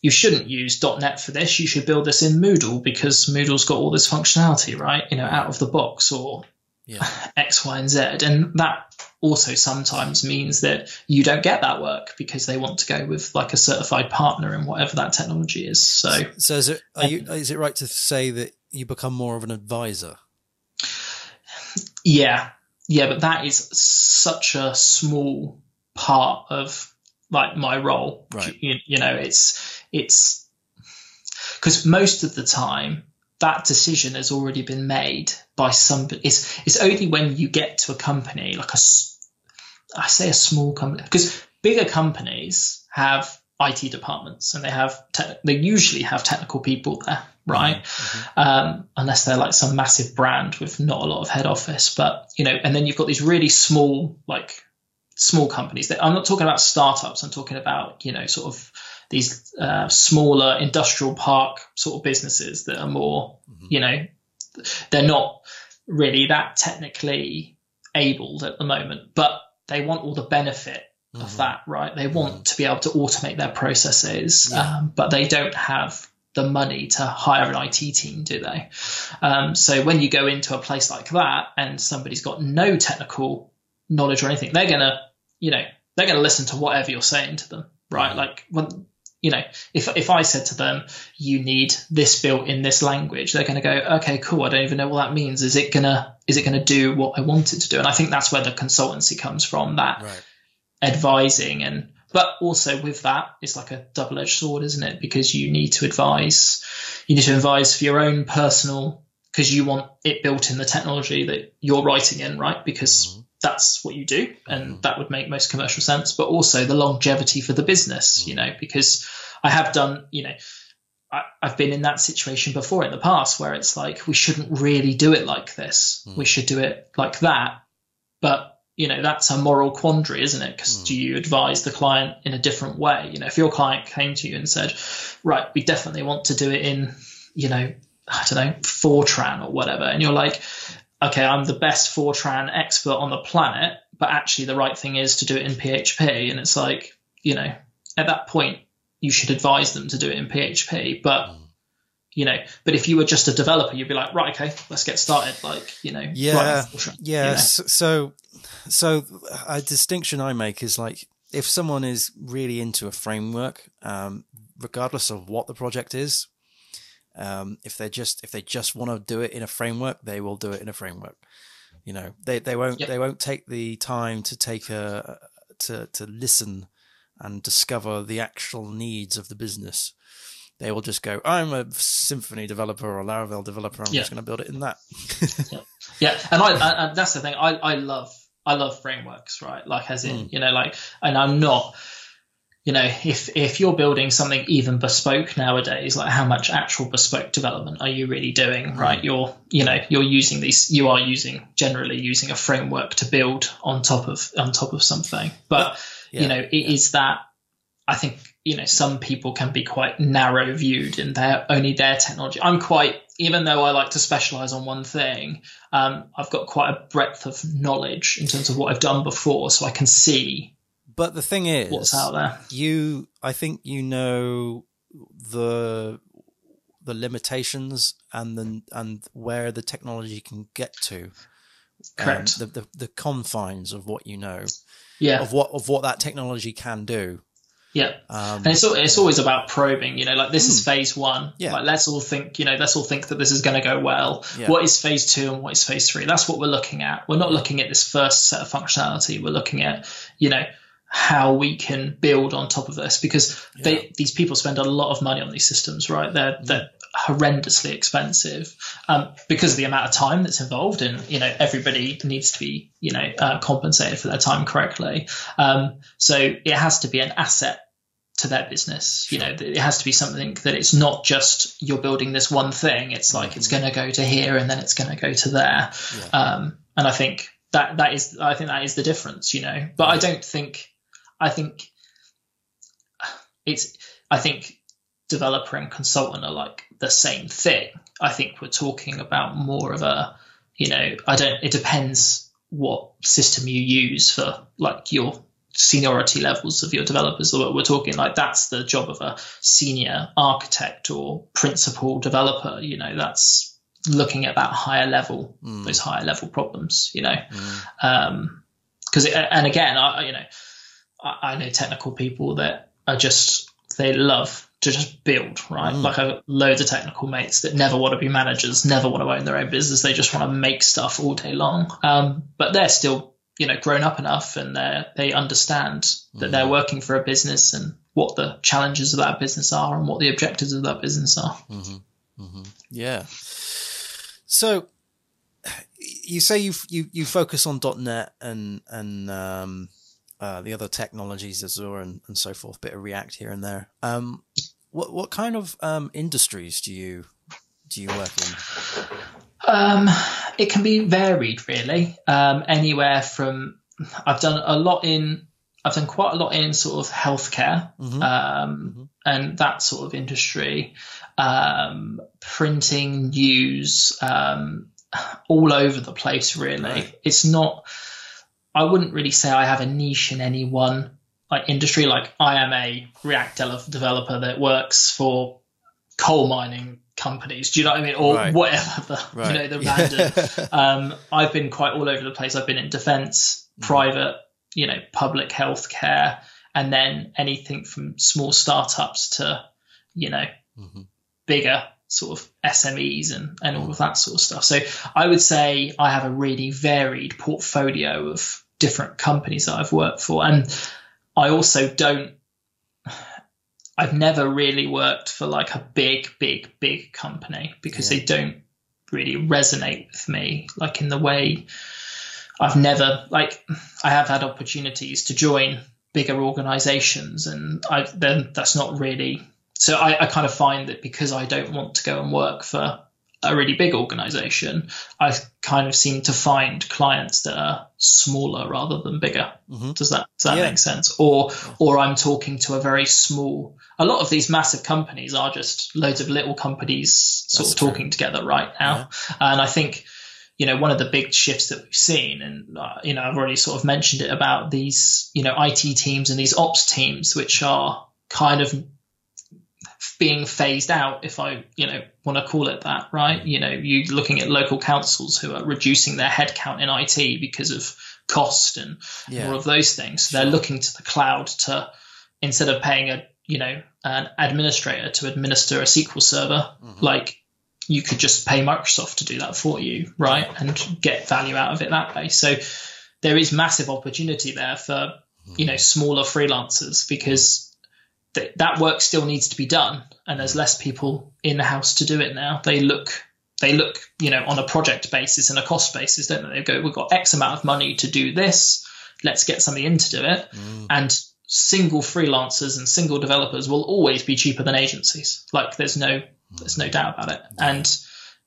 you shouldn't use .NET for this. You should build this in Moodle because Moodle's got all this functionality, right? You know, out of the box, or yeah. X, Y, and Z. And that also sometimes means that you don't get that work because they want to go with like a certified partner in whatever that technology is. So, so is it, are you, um, is it right to say that you become more of an advisor? Yeah. Yeah. But that is such a small part of like my role. Right. You, you know, it's, it's because most of the time that decision has already been made by somebody. It's it's only when you get to a company like a, I say a small company because bigger companies have IT departments and they have te- they usually have technical people there, right? Mm-hmm. Um, unless they're like some massive brand with not a lot of head office, but you know, and then you've got these really small like small companies. That I'm not talking about startups. I'm talking about you know sort of these uh, smaller industrial park sort of businesses that are more mm-hmm. you know they're not really that technically abled at the moment, but they want all the benefit mm-hmm. of that, right? They want mm-hmm. to be able to automate their processes, yeah. um, but they don't have the money to hire an IT team, do they? Um, so when you go into a place like that and somebody's got no technical knowledge or anything, they're gonna, you know, they're gonna listen to whatever you're saying to them, right? Mm-hmm. Like when you know, if if I said to them, you need this built in this language, they're going to go, okay, cool. I don't even know what that means. Is it gonna is it gonna do what I want it to do? And I think that's where the consultancy comes from. That right advising and but also with that it's like a double-edged sword isn't it because you need to advise you need to advise for your own personal because you want it built in the technology that you're writing in right because mm-hmm. That's what you do and mm-hmm. that would make most commercial sense but also the longevity for the business you know because i have done you know I, have been in that situation before in the past where it's like we shouldn't really do it like this we mm. should do it like that but you know that's a moral quandary isn't it because mm. do you advise the client in a different way you know if your client came to you and said right we definitely want to do it in you know i don't know fortran or whatever and you're like okay i'm the best fortran expert on the planet but actually the right thing is to do it in php and it's like you know at that point you should advise them to do it in php but you know but if you were just a developer you'd be like right okay let's get started. Like you know yeah yeah you know? so so a distinction i make is like if someone is really into a framework um, regardless of what the project is um, if they just if they just want to do it in a framework they will do it in a framework you know they they won't yep. they won't take the time to take a to to listen and discover the actual needs of the business they will just go, I'm a Symfony developer or Laravel developer. I'm yeah. just going to build it in that. <laughs> yeah. yeah. And I, and that's the thing. I, I love, I love frameworks, right? Like as in, mm. you know, like, and I'm not, you know, if, if you're building something even bespoke nowadays, like how much actual bespoke development are you really doing, mm. right? You're, you know, you're using these, you are using, generally using a framework to build on top of, on top of something. But, yeah. you know, it is that, I think you know some people can be quite narrow viewed in their only their technology i'm quite even though i like to specialize on one thing um, i've got quite a breadth of knowledge in terms of what i've done before so i can see but the thing is what's out there you i think you know the the limitations and the and where the technology can get to correct um, the, the the confines of what you know yeah of what of what that technology can do yeah, um, and it's it's always about probing. You know, like this mm, is hmm. phase one. Yeah, like let's all think. You know, let's all think that this is going to go well. Yeah. What is phase two and what is phase three? That's what we're looking at. We're not looking at this first set of functionality. We're looking at you know how we can build on top of this because yeah. they, these people spend a lot of money on these systems, right? They're they're horrendously expensive um, because of the amount of time that's involved, and you know everybody needs to be you know uh, compensated for their time correctly. Um, so it has to be an asset to their business. Sure. You know, it has to be something that it's not just you're building this one thing. It's like mm-hmm. it's going to go to here and then it's going to go to there. Yeah. Um, and I think that that is I think that is the difference. You know, but I don't think I think it's I think developer and consultant are like the same thing. I think we're talking about more of a you know I don't it depends what system you use for like your seniority levels of your developers that we're talking like that's the job of a senior architect or principal developer you know that's looking at that higher level mm. those higher level problems you know mm. um because and again i you know I, know technical people that are just they love to just build right mm. like a loads of technical mates that never want to be managers never want to own their own business they just want to make stuff all day long um but they're still you know grown up enough and they they understand that mm-hmm. they're working for a business and what the challenges of that business are and what the objectives of that business are. Mm-hmm. Mm-hmm. Yeah. So you say you you you focus on .NET and and um, uh, the other technologies, Azure and, and so forth, bit of React here and there. Um, what what kind of um, industries do you do you work in? Um, it can be varied, really. Um, anywhere from I've done a lot in I've done quite a lot in sort of healthcare mm-hmm. Um, mm-hmm. and that sort of industry, um, printing, news, um, all over the place. Really, right. it's not. I wouldn't really say I have a niche in any one like industry. Like I am a React developer that works for coal mining companies. Do you know what I mean? Or right. whatever the right. you know the random. <laughs> um, I've been quite all over the place. I've been in defence, mm. private, you know, public health care, and then anything from small startups to you know mm-hmm. bigger sort of SMEs and, and all of that sort of stuff. So I would say I have a really varied portfolio of different companies that I've worked for. And I also don't I've never really worked for like a big, big, big company because yeah. they don't really resonate with me, like in the way I've never like I have had opportunities to join bigger organizations and I then that's not really so I, I kind of find that because I don't want to go and work for a really big organization, I kind of seem to find clients that are smaller rather than bigger. Mm-hmm. Does that does that yeah. make sense? Or or I'm talking to a very small. A lot of these massive companies are just loads of little companies sort That's of true. talking together right now, yeah. and I think you know one of the big shifts that we've seen and uh, you know I've already sort of mentioned it about these you know IT teams and these ops teams which are kind of being phased out, if I, you know, want to call it that, right? You know, you looking at local councils who are reducing their headcount in IT because of cost and yeah. all of those things. So they're looking to the cloud to instead of paying a, you know, an administrator to administer a SQL server, mm-hmm. like you could just pay Microsoft to do that for you, right? And get value out of it that way. So there is massive opportunity there for, you know, smaller freelancers because th- that work still needs to be done, and there's less people in the house to do it now. They look they look you know on a project basis and a cost basis, don't they? They go, we've got X amount of money to do this. Let's get somebody in to do it, mm. and single freelancers and single developers will always be cheaper than agencies. Like there's no there's no doubt about it. Yeah. And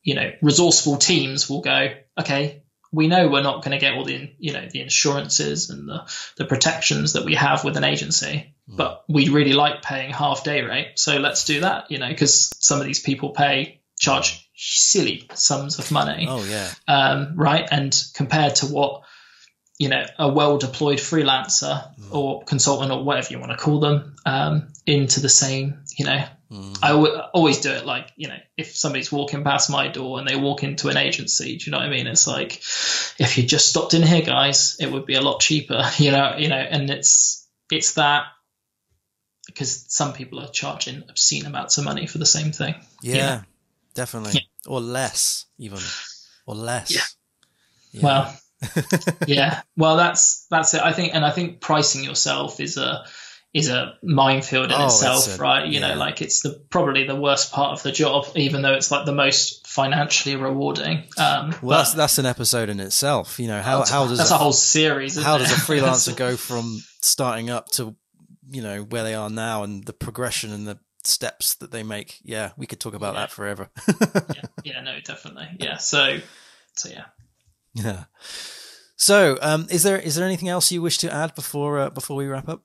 you know, resourceful teams will go, okay, we know we're not going to get all the you know the insurances and the the protections that we have with an agency mm. but we really like paying half day rate so let's do that you know because some of these people pay charge silly sums of money oh yeah um, right and compared to what you know a well deployed freelancer mm. or consultant or whatever you want to call them um, into the same you know Mm. I w- always do it like, you know, if somebody's walking past my door and they walk into an agency, do you know what I mean? It's like, if you just stopped in here, guys, it would be a lot cheaper, <laughs> you know, you know, and it's, it's that because some people are charging obscene amounts of money for the same thing. Yeah, you know? definitely. Yeah. Or less even, or less. Yeah. yeah. Well, <laughs> yeah. Well, that's, that's it. I think, and I think pricing yourself is a, is a minefield in oh, itself, a, right? You yeah. know, like it's the probably the worst part of the job, even though it's like the most financially rewarding. Um, well, that's that's an episode in itself. You know, how how does that's a, a whole series? how it? does a <laughs> freelancer go <laughs> from starting up to you know where they are now and the progression and the steps that they make? Yeah, we could talk about yeah. that forever. <laughs> yeah, yeah, no, definitely. Yeah, so so yeah, yeah. So, um, is there is there anything else you wish to add before uh, before we wrap up?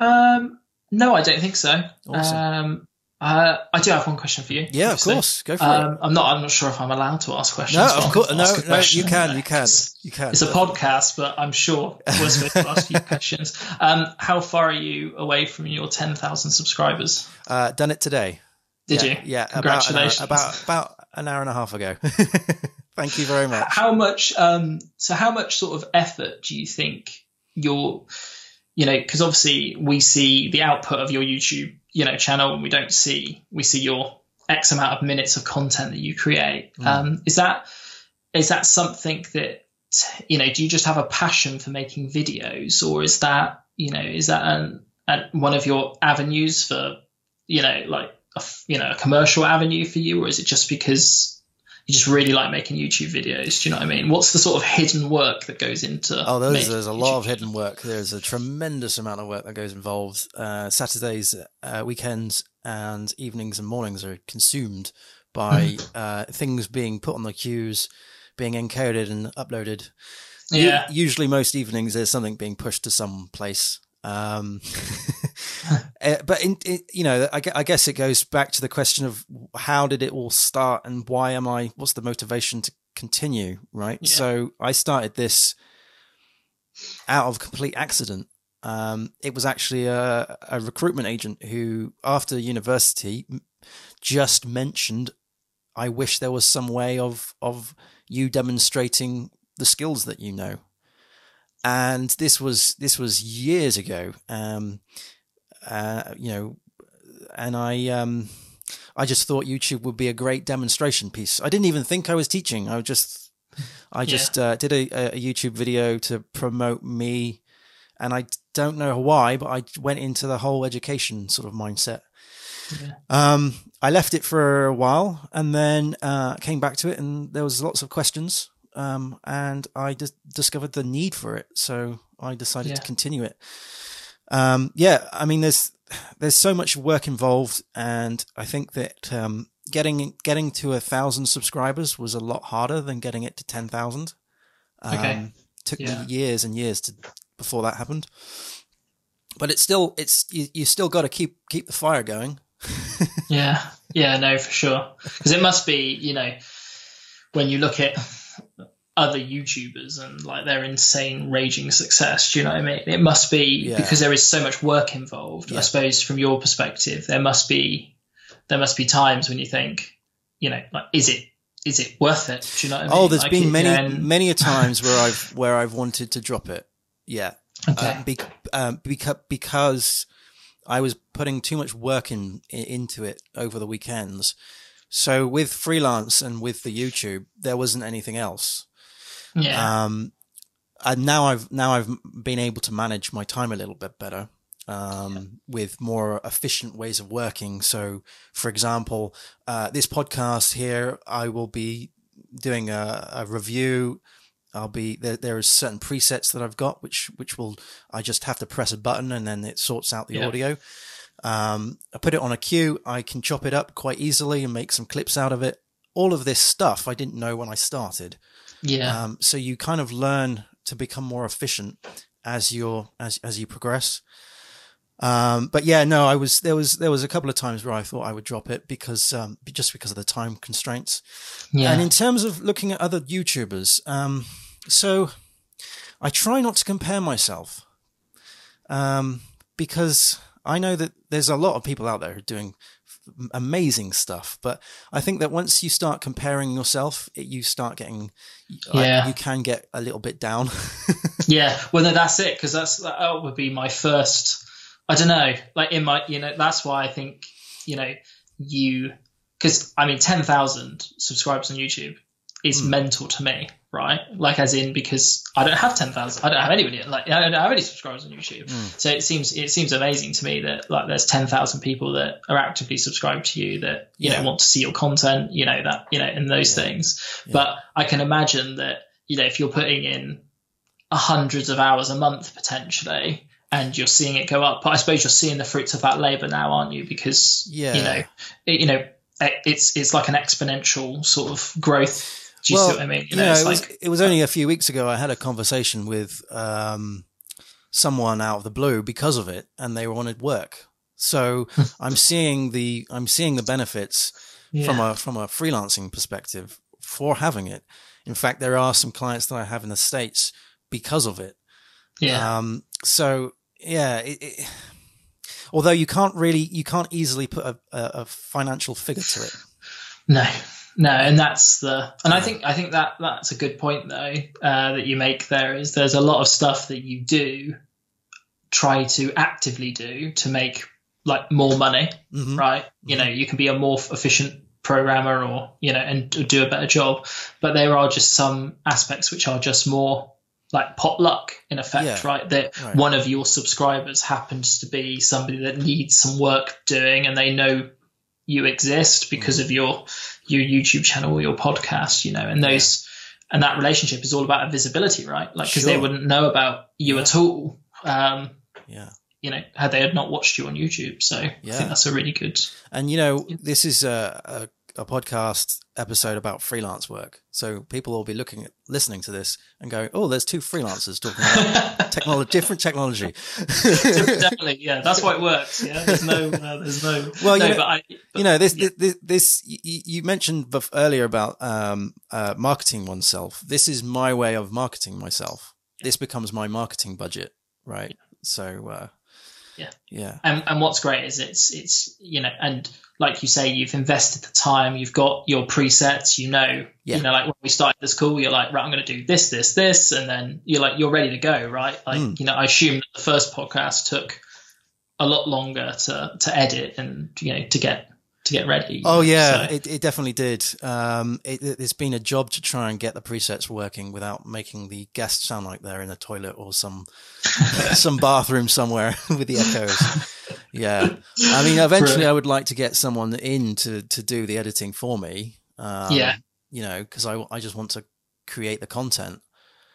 Um, no, I don't think so. Awesome. Um, uh, I do have one question for you. Yeah, obviously. of course. Go for um, it. I'm not. I'm not sure if I'm allowed to ask questions. No, of course. No, no. You can. You can. You can. It's a podcast, but I'm sure we're supposed to ask you questions. Um, how far are you away from your 10,000 subscribers? Uh, done it today. Did yeah, you? Yeah. Congratulations. About an hour, about about an hour and a half ago. <laughs> Thank you very much. How much? Um, so, how much sort of effort do you think you're you know, because obviously we see the output of your YouTube, you know, channel, and we don't see we see your X amount of minutes of content that you create. Mm. Um, is that is that something that you know? Do you just have a passion for making videos, or is that you know is that an, an one of your avenues for you know like a, you know a commercial avenue for you, or is it just because you just really like making YouTube videos? Do you know what I mean? What's the sort of hidden work that goes into? Oh, there's, there's a lot of hidden work. There's a tremendous amount of work that goes involved. Uh, Saturdays, uh, weekends, and evenings and mornings are consumed by <laughs> uh, things being put on the queues, being encoded and uploaded. Yeah. U- usually, most evenings there's something being pushed to some place. Um, <laughs> <laughs> eh, but in, in, you know, I, I, guess it goes back to the question of how did it all start and why am I? What's the motivation to continue? Right. Yeah. So I started this out of complete accident. Um, it was actually a, a recruitment agent who, after university, just mentioned, "I wish there was some way of of you demonstrating the skills that you know." And this was this was years ago. Um, uh, you know, and I um, I just thought YouTube would be a great demonstration piece. I didn't even think I was teaching. I just I just yeah. uh, did a, a, YouTube video to promote me, and I don't know why, but I went into the whole education sort of mindset. Yeah. Um, I left it for a while and then uh, came back to it, and there was lots of questions um, and I just discovered the need for it, so I decided yeah. to continue it. Um, yeah, I mean, there's there's so much work involved, and I think that um, getting getting to a thousand subscribers was a lot harder than getting it to ten thousand. okay. Um, took yeah. me years and years to before that happened, but it's still it's you, you still got to keep keep the fire going. <laughs> yeah, yeah, no, for sure, because it must be you know when you look at other YouTubers and like their insane raging success. Do you know what I mean? It must be yeah. because there is so much work involved. Yeah. I suppose from your perspective, there must be there must be times when you think, you know, like is it is it worth it? Do you know what I mean? Oh, there's like been it, many many a times <laughs> where I've where I've wanted to drop it. Yeah. Okay. Uh, be, um, because because I was putting too much work in into it over the weekends. So with freelance and with the YouTube, there wasn't anything else. Yeah. Um, and now I've now I've been able to manage my time a little bit better. Um, yeah. with more efficient ways of working. So, for example, uh, this podcast here, I will be doing a, a review. I'll be there. There are certain presets that I've got, which which will I just have to press a button and then it sorts out the yeah. audio. Um, I put it on a queue. I can chop it up quite easily and make some clips out of it. All of this stuff I didn't know when I started. Yeah. Um, so you kind of learn to become more efficient as you're as as you progress. Um, but yeah, no, I was there was there was a couple of times where I thought I would drop it because um, just because of the time constraints. Yeah. And in terms of looking at other YouTubers, um, so I try not to compare myself um, because I know that there's a lot of people out there doing amazing stuff, but I think that once you start comparing yourself, it, you start getting, yeah, you can get a little bit down. <laughs> yeah, well, no, that's it because that's that would be my first. I don't know, like in my, you know, that's why I think, you know, you because I mean, ten thousand subscribers on YouTube is mm. mental to me right? Like as in because I don't have ten thousand, I don't have anybody like I don't have any subscribers on YouTube. Mm. So it seems it seems amazing to me that like there's ten thousand people that are actively subscribed to you that you yeah. know want to see your content, you know that you know and those yeah. things. Yeah. But I can imagine that you know if you're putting in hundreds of hours a month potentially. And you're seeing it go up. But I suppose you're seeing the fruits of that labor now, aren't you? Because yeah. you know, it, you know, it's it's like an exponential sort of growth do you well, see what I mean? You know, it, like, was, it was only a few weeks ago I had a conversation with um, someone out of the blue because of it, and they wanted work. So <laughs> I'm seeing the I'm seeing the benefits yeah. from a from a freelancing perspective for having it. In fact, there are some clients that I have in the states because of it. Yeah. Um, so yeah, it, it, although you can't really you can't easily put a, a financial figure to it. No, no, and that's the and I think I think that that's a good point though uh, that you make there is there's a lot of stuff that you do try to actively do to make like more money, mm-hmm. right? You know, you can be a more efficient programmer or you know and do a better job, but there are just some aspects which are just more like potluck in effect, yeah. right? That right. one of your subscribers happens to be somebody that needs some work doing and they know you exist because of your your YouTube channel or your podcast, you know, and those and that relationship is all about visibility, right? Like because they wouldn't know about you Yeah. at all, um, Yeah. you know, had they had not watched you on YouTube. So I Yeah. think that's a really good. And you know, this is a, a, podcast episode about freelance work. So people will be looking at listening to this and going, "Oh, there's two freelancers talking about <laughs> technology, different technology." Definitely, yeah, <laughs> that's why it works. Yeah, there's no, uh, there's no. Well, you know- but I, you know, this, Yeah. this, this, you, you mentioned earlier about um, uh, marketing oneself. This is my way of marketing myself. This becomes my marketing budget, right? So, uh, Yeah. yeah, and and what's great is it's it's you know and like you say you've invested the time you've got your presets you know Yeah. you know like when we started this call you're like right i'm going to do this this this and then you're like you're ready to go right like Mm. you know i assume that the first podcast took a lot longer to to edit and you know to get to get ready Oh yeah, So- it, it definitely did. Um, it, it's been a job to try and get the presets working without making the guests sound like they're in a toilet or some <laughs> some bathroom somewhere <laughs> with the echoes. Yeah, I mean, eventually I would like to get someone in to to do the editing for me. Um, Yeah. you know, because I I just want to create the content.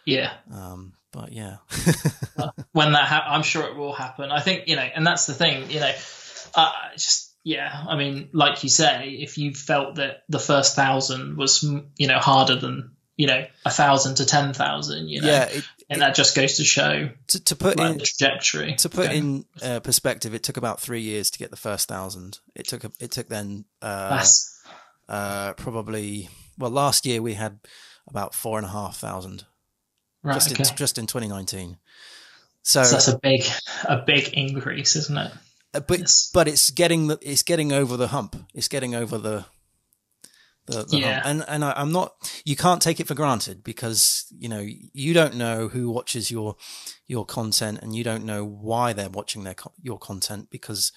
yeah Um, but yeah, <laughs> when that ha- I'm sure it will happen. I think you know, and that's the thing. You know, uh, just yeah. I mean, like you say, if you felt that the first thousand was you know harder than you know a thousand to ten thousand, you know, yeah. It, and that just goes to show to, to put like, in the trajectory. to put in uh, perspective, it took about three years to get the first thousand. It took it took then uh, uh, probably well last year we had about four and a half thousand right. just okay. in, just in 2019. So, so that's a big a big increase, isn't it? Uh, but Yes. but it's getting the it's getting over the hump. It's getting over the the, the Yeah. hump. And and I, I'm not. You can't take it for granted because you know you don't know who watches your your content and you don't know why they're watching their your content because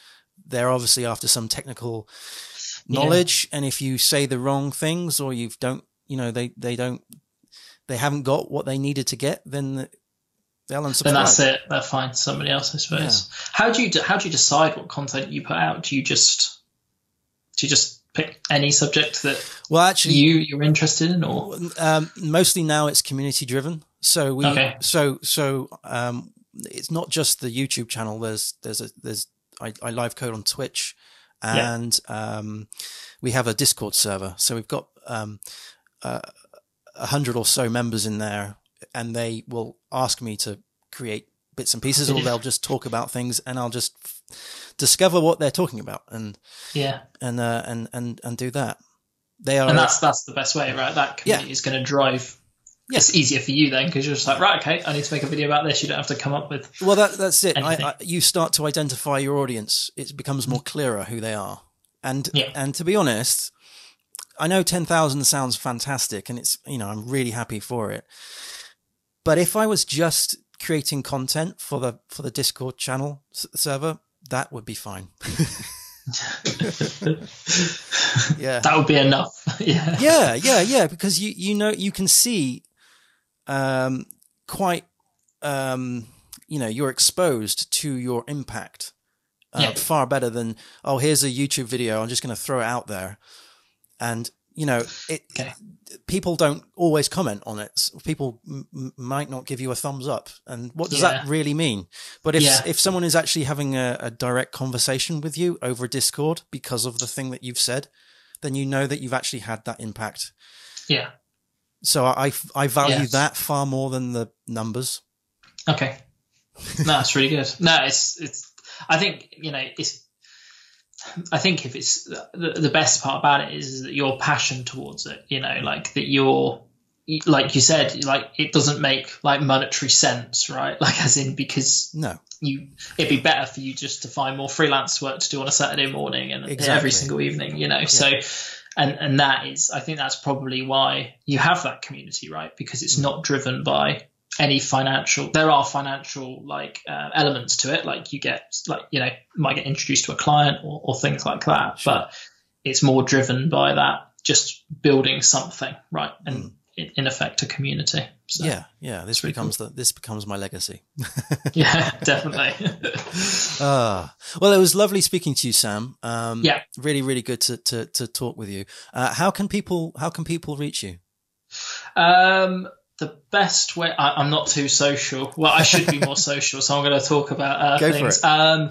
they're obviously after some technical Yeah. knowledge and if you say the wrong things or you've don't you know they they don't they haven't got what they needed to get then they'll unsubscribe then that's it. They'll find somebody else, I suppose. How do you de- how do you decide what content you put out? Do you just do you just pick any subject that well actually you you're interested in, or um, mostly now it's community driven so we Okay. so so um it's not just the youtube channel there's there's a there's i, I live code on twitch Yeah. and um we have a discord server so we've got um uh, a hundred or so members in there and they will ask me to create bits and pieces or they'll just talk about things and i'll just f- discover what they're talking about and yeah, and uh and and and do that they are and that's that's the best way, right? That community is going to drive. Yeah. It's easier for you then because you're just like, right, okay, I need to make a video about this. You don't have to come up with Well, that, that's it. I, I, you start to identify your audience. It becomes more clearer who they are. And Yeah. and to be honest, I know ten thousand sounds fantastic, and it's you know I'm really happy for it. But if I was just creating content for the for the Discord channel s- server, that would be fine. <laughs> yeah, that would be enough. <laughs> yeah, yeah, yeah, yeah. Because you you know you can see, um, quite, um, you know, you're exposed to your impact uh, Yeah. far better than oh, here's a YouTube video. I'm just going to throw it out there, and you know, it. Okay. People don't always comment on it. People m- might not give you a thumbs up, and what does that really mean? But if Yeah. if someone is actually having a, a direct conversation with you over Discord because of the thing that you've said, then you know that you've actually had that impact. yeah. So I, I value that far more than the numbers. Okay. No, that's really good. No, it's it's. I think you know it's. I think if it's the, the best part about it is, is that your passion towards it. You know, like that you're like you said, like it doesn't make like monetary sense, right? <laughs> Like as in because No, you it'd be better for you just to find more freelance work to do on a Saturday morning and Exactly. every single evening, you know. So and and that is I think that's probably why you have that community, right? Because it's mm. not driven by any financial there are financial like uh, elements to it like you get like you know might get introduced to a client or, or things like that Sure. but it's more driven by that just building something right and in, in effect a community. So, yeah, yeah. This becomes cool. the this becomes my legacy. <laughs> yeah, definitely. uh, <laughs> well, it was lovely speaking to you, Sam. Um, yeah, really, really good to to, to talk with you. Uh, how can people how can people reach you? Um, the best way I, am not too social. Well, I should be more social, so I'm going to talk about uh, Go things. Um,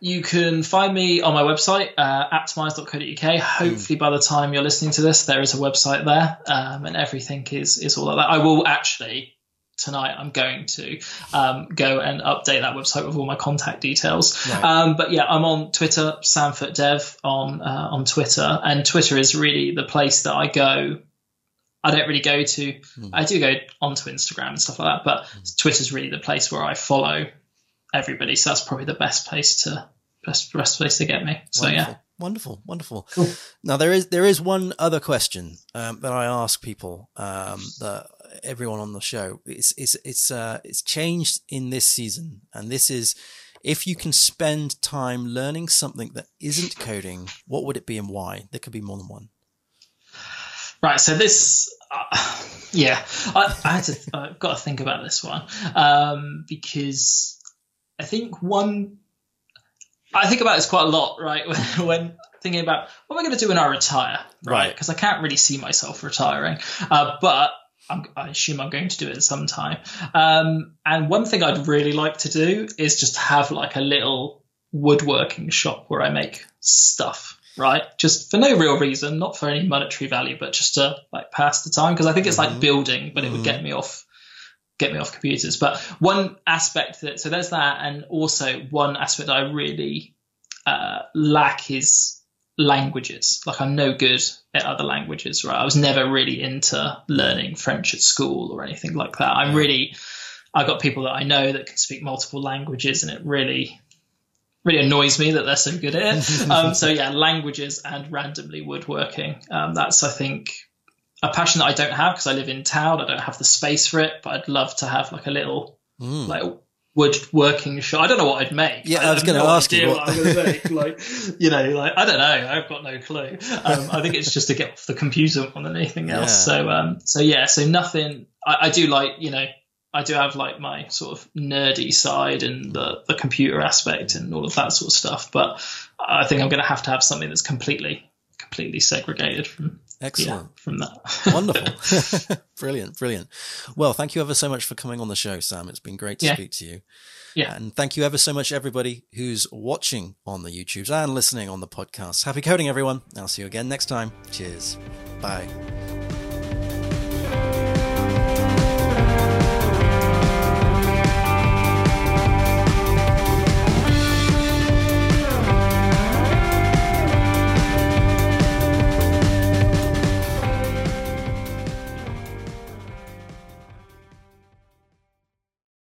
you can find me on my website, uh, aptimize.co.uk. Hopefully, mm. by the time you're listening to this, there is a website there, um, and everything is is all like that. I will actually tonight. I'm going to um, go and update that website with all my contact details. Right. Um, but yeah, I'm on Twitter, Samfoot Dev on uh, on Twitter, and Twitter is really the place that I go I don't really go to. Mm. I do go onto Instagram and stuff like that, but mm. Twitter's really the place where I follow everybody. So that's probably the best place to best best place to get me. So wonderful, yeah, wonderful, wonderful. Cool. Now there is there is one other question um, that I ask people um, that everyone on the show. It's it's it's uh, it's changed in this season, and this is if you can spend time learning something that isn't coding, what would it be and why? There could be more than one. Right. So this, uh, yeah, I, I, had to uh, got to think about this one um, because I think one, I think about this quite a lot, right? When, <laughs> when thinking about what am I going to do when I retire, right? Because right. I can't really see myself retiring, uh, but I'm, i assume I'm going to do it sometime. Um, and one thing I'd really like to do is just have like a little woodworking shop where I make stuff right? Just for no real reason, not for any monetary value, but just to like pass the time. Because I think it's mm-hmm. like building, but it would mm-hmm. get me off get me off computers. But one aspect that so there's that, and also one aspect that I really uh, lack is languages. Like I'm no good at other languages, right? I was never really into learning French at school or anything like that. I'm really I've got people that I know that can speak multiple languages, and it really really annoys me that they're so good at it. <laughs> um, so yeah, languages and randomly woodworking. Um, that's I think a passion that I don't have because I live in town. I don't have the space for it, but I'd love to have like a little mm. like woodworking shop. I don't know what I'd make. Yeah, I, I was going to ask you what, what I'm going <laughs> to make. like, you know, like I don't know. I've got no clue. Um, I think it's just to get off the computer more than anything else. Yeah. So, um, so yeah, so nothing. I, I do like you know I do have like my sort of nerdy side and the, the computer aspect and all of that sort of stuff. But I think I'm going to have to have something that's completely, completely segregated from Excellent. Yeah, from that. Wonderful. <laughs> <laughs> brilliant. Brilliant. Well, thank you ever so much for coming on the show, Sam. It's been great to yeah. speak to you. Yeah. And thank you ever so much, everybody who's watching on the YouTubes and listening on the podcast. Happy coding, everyone. I'll see you again next time. Cheers. Bye.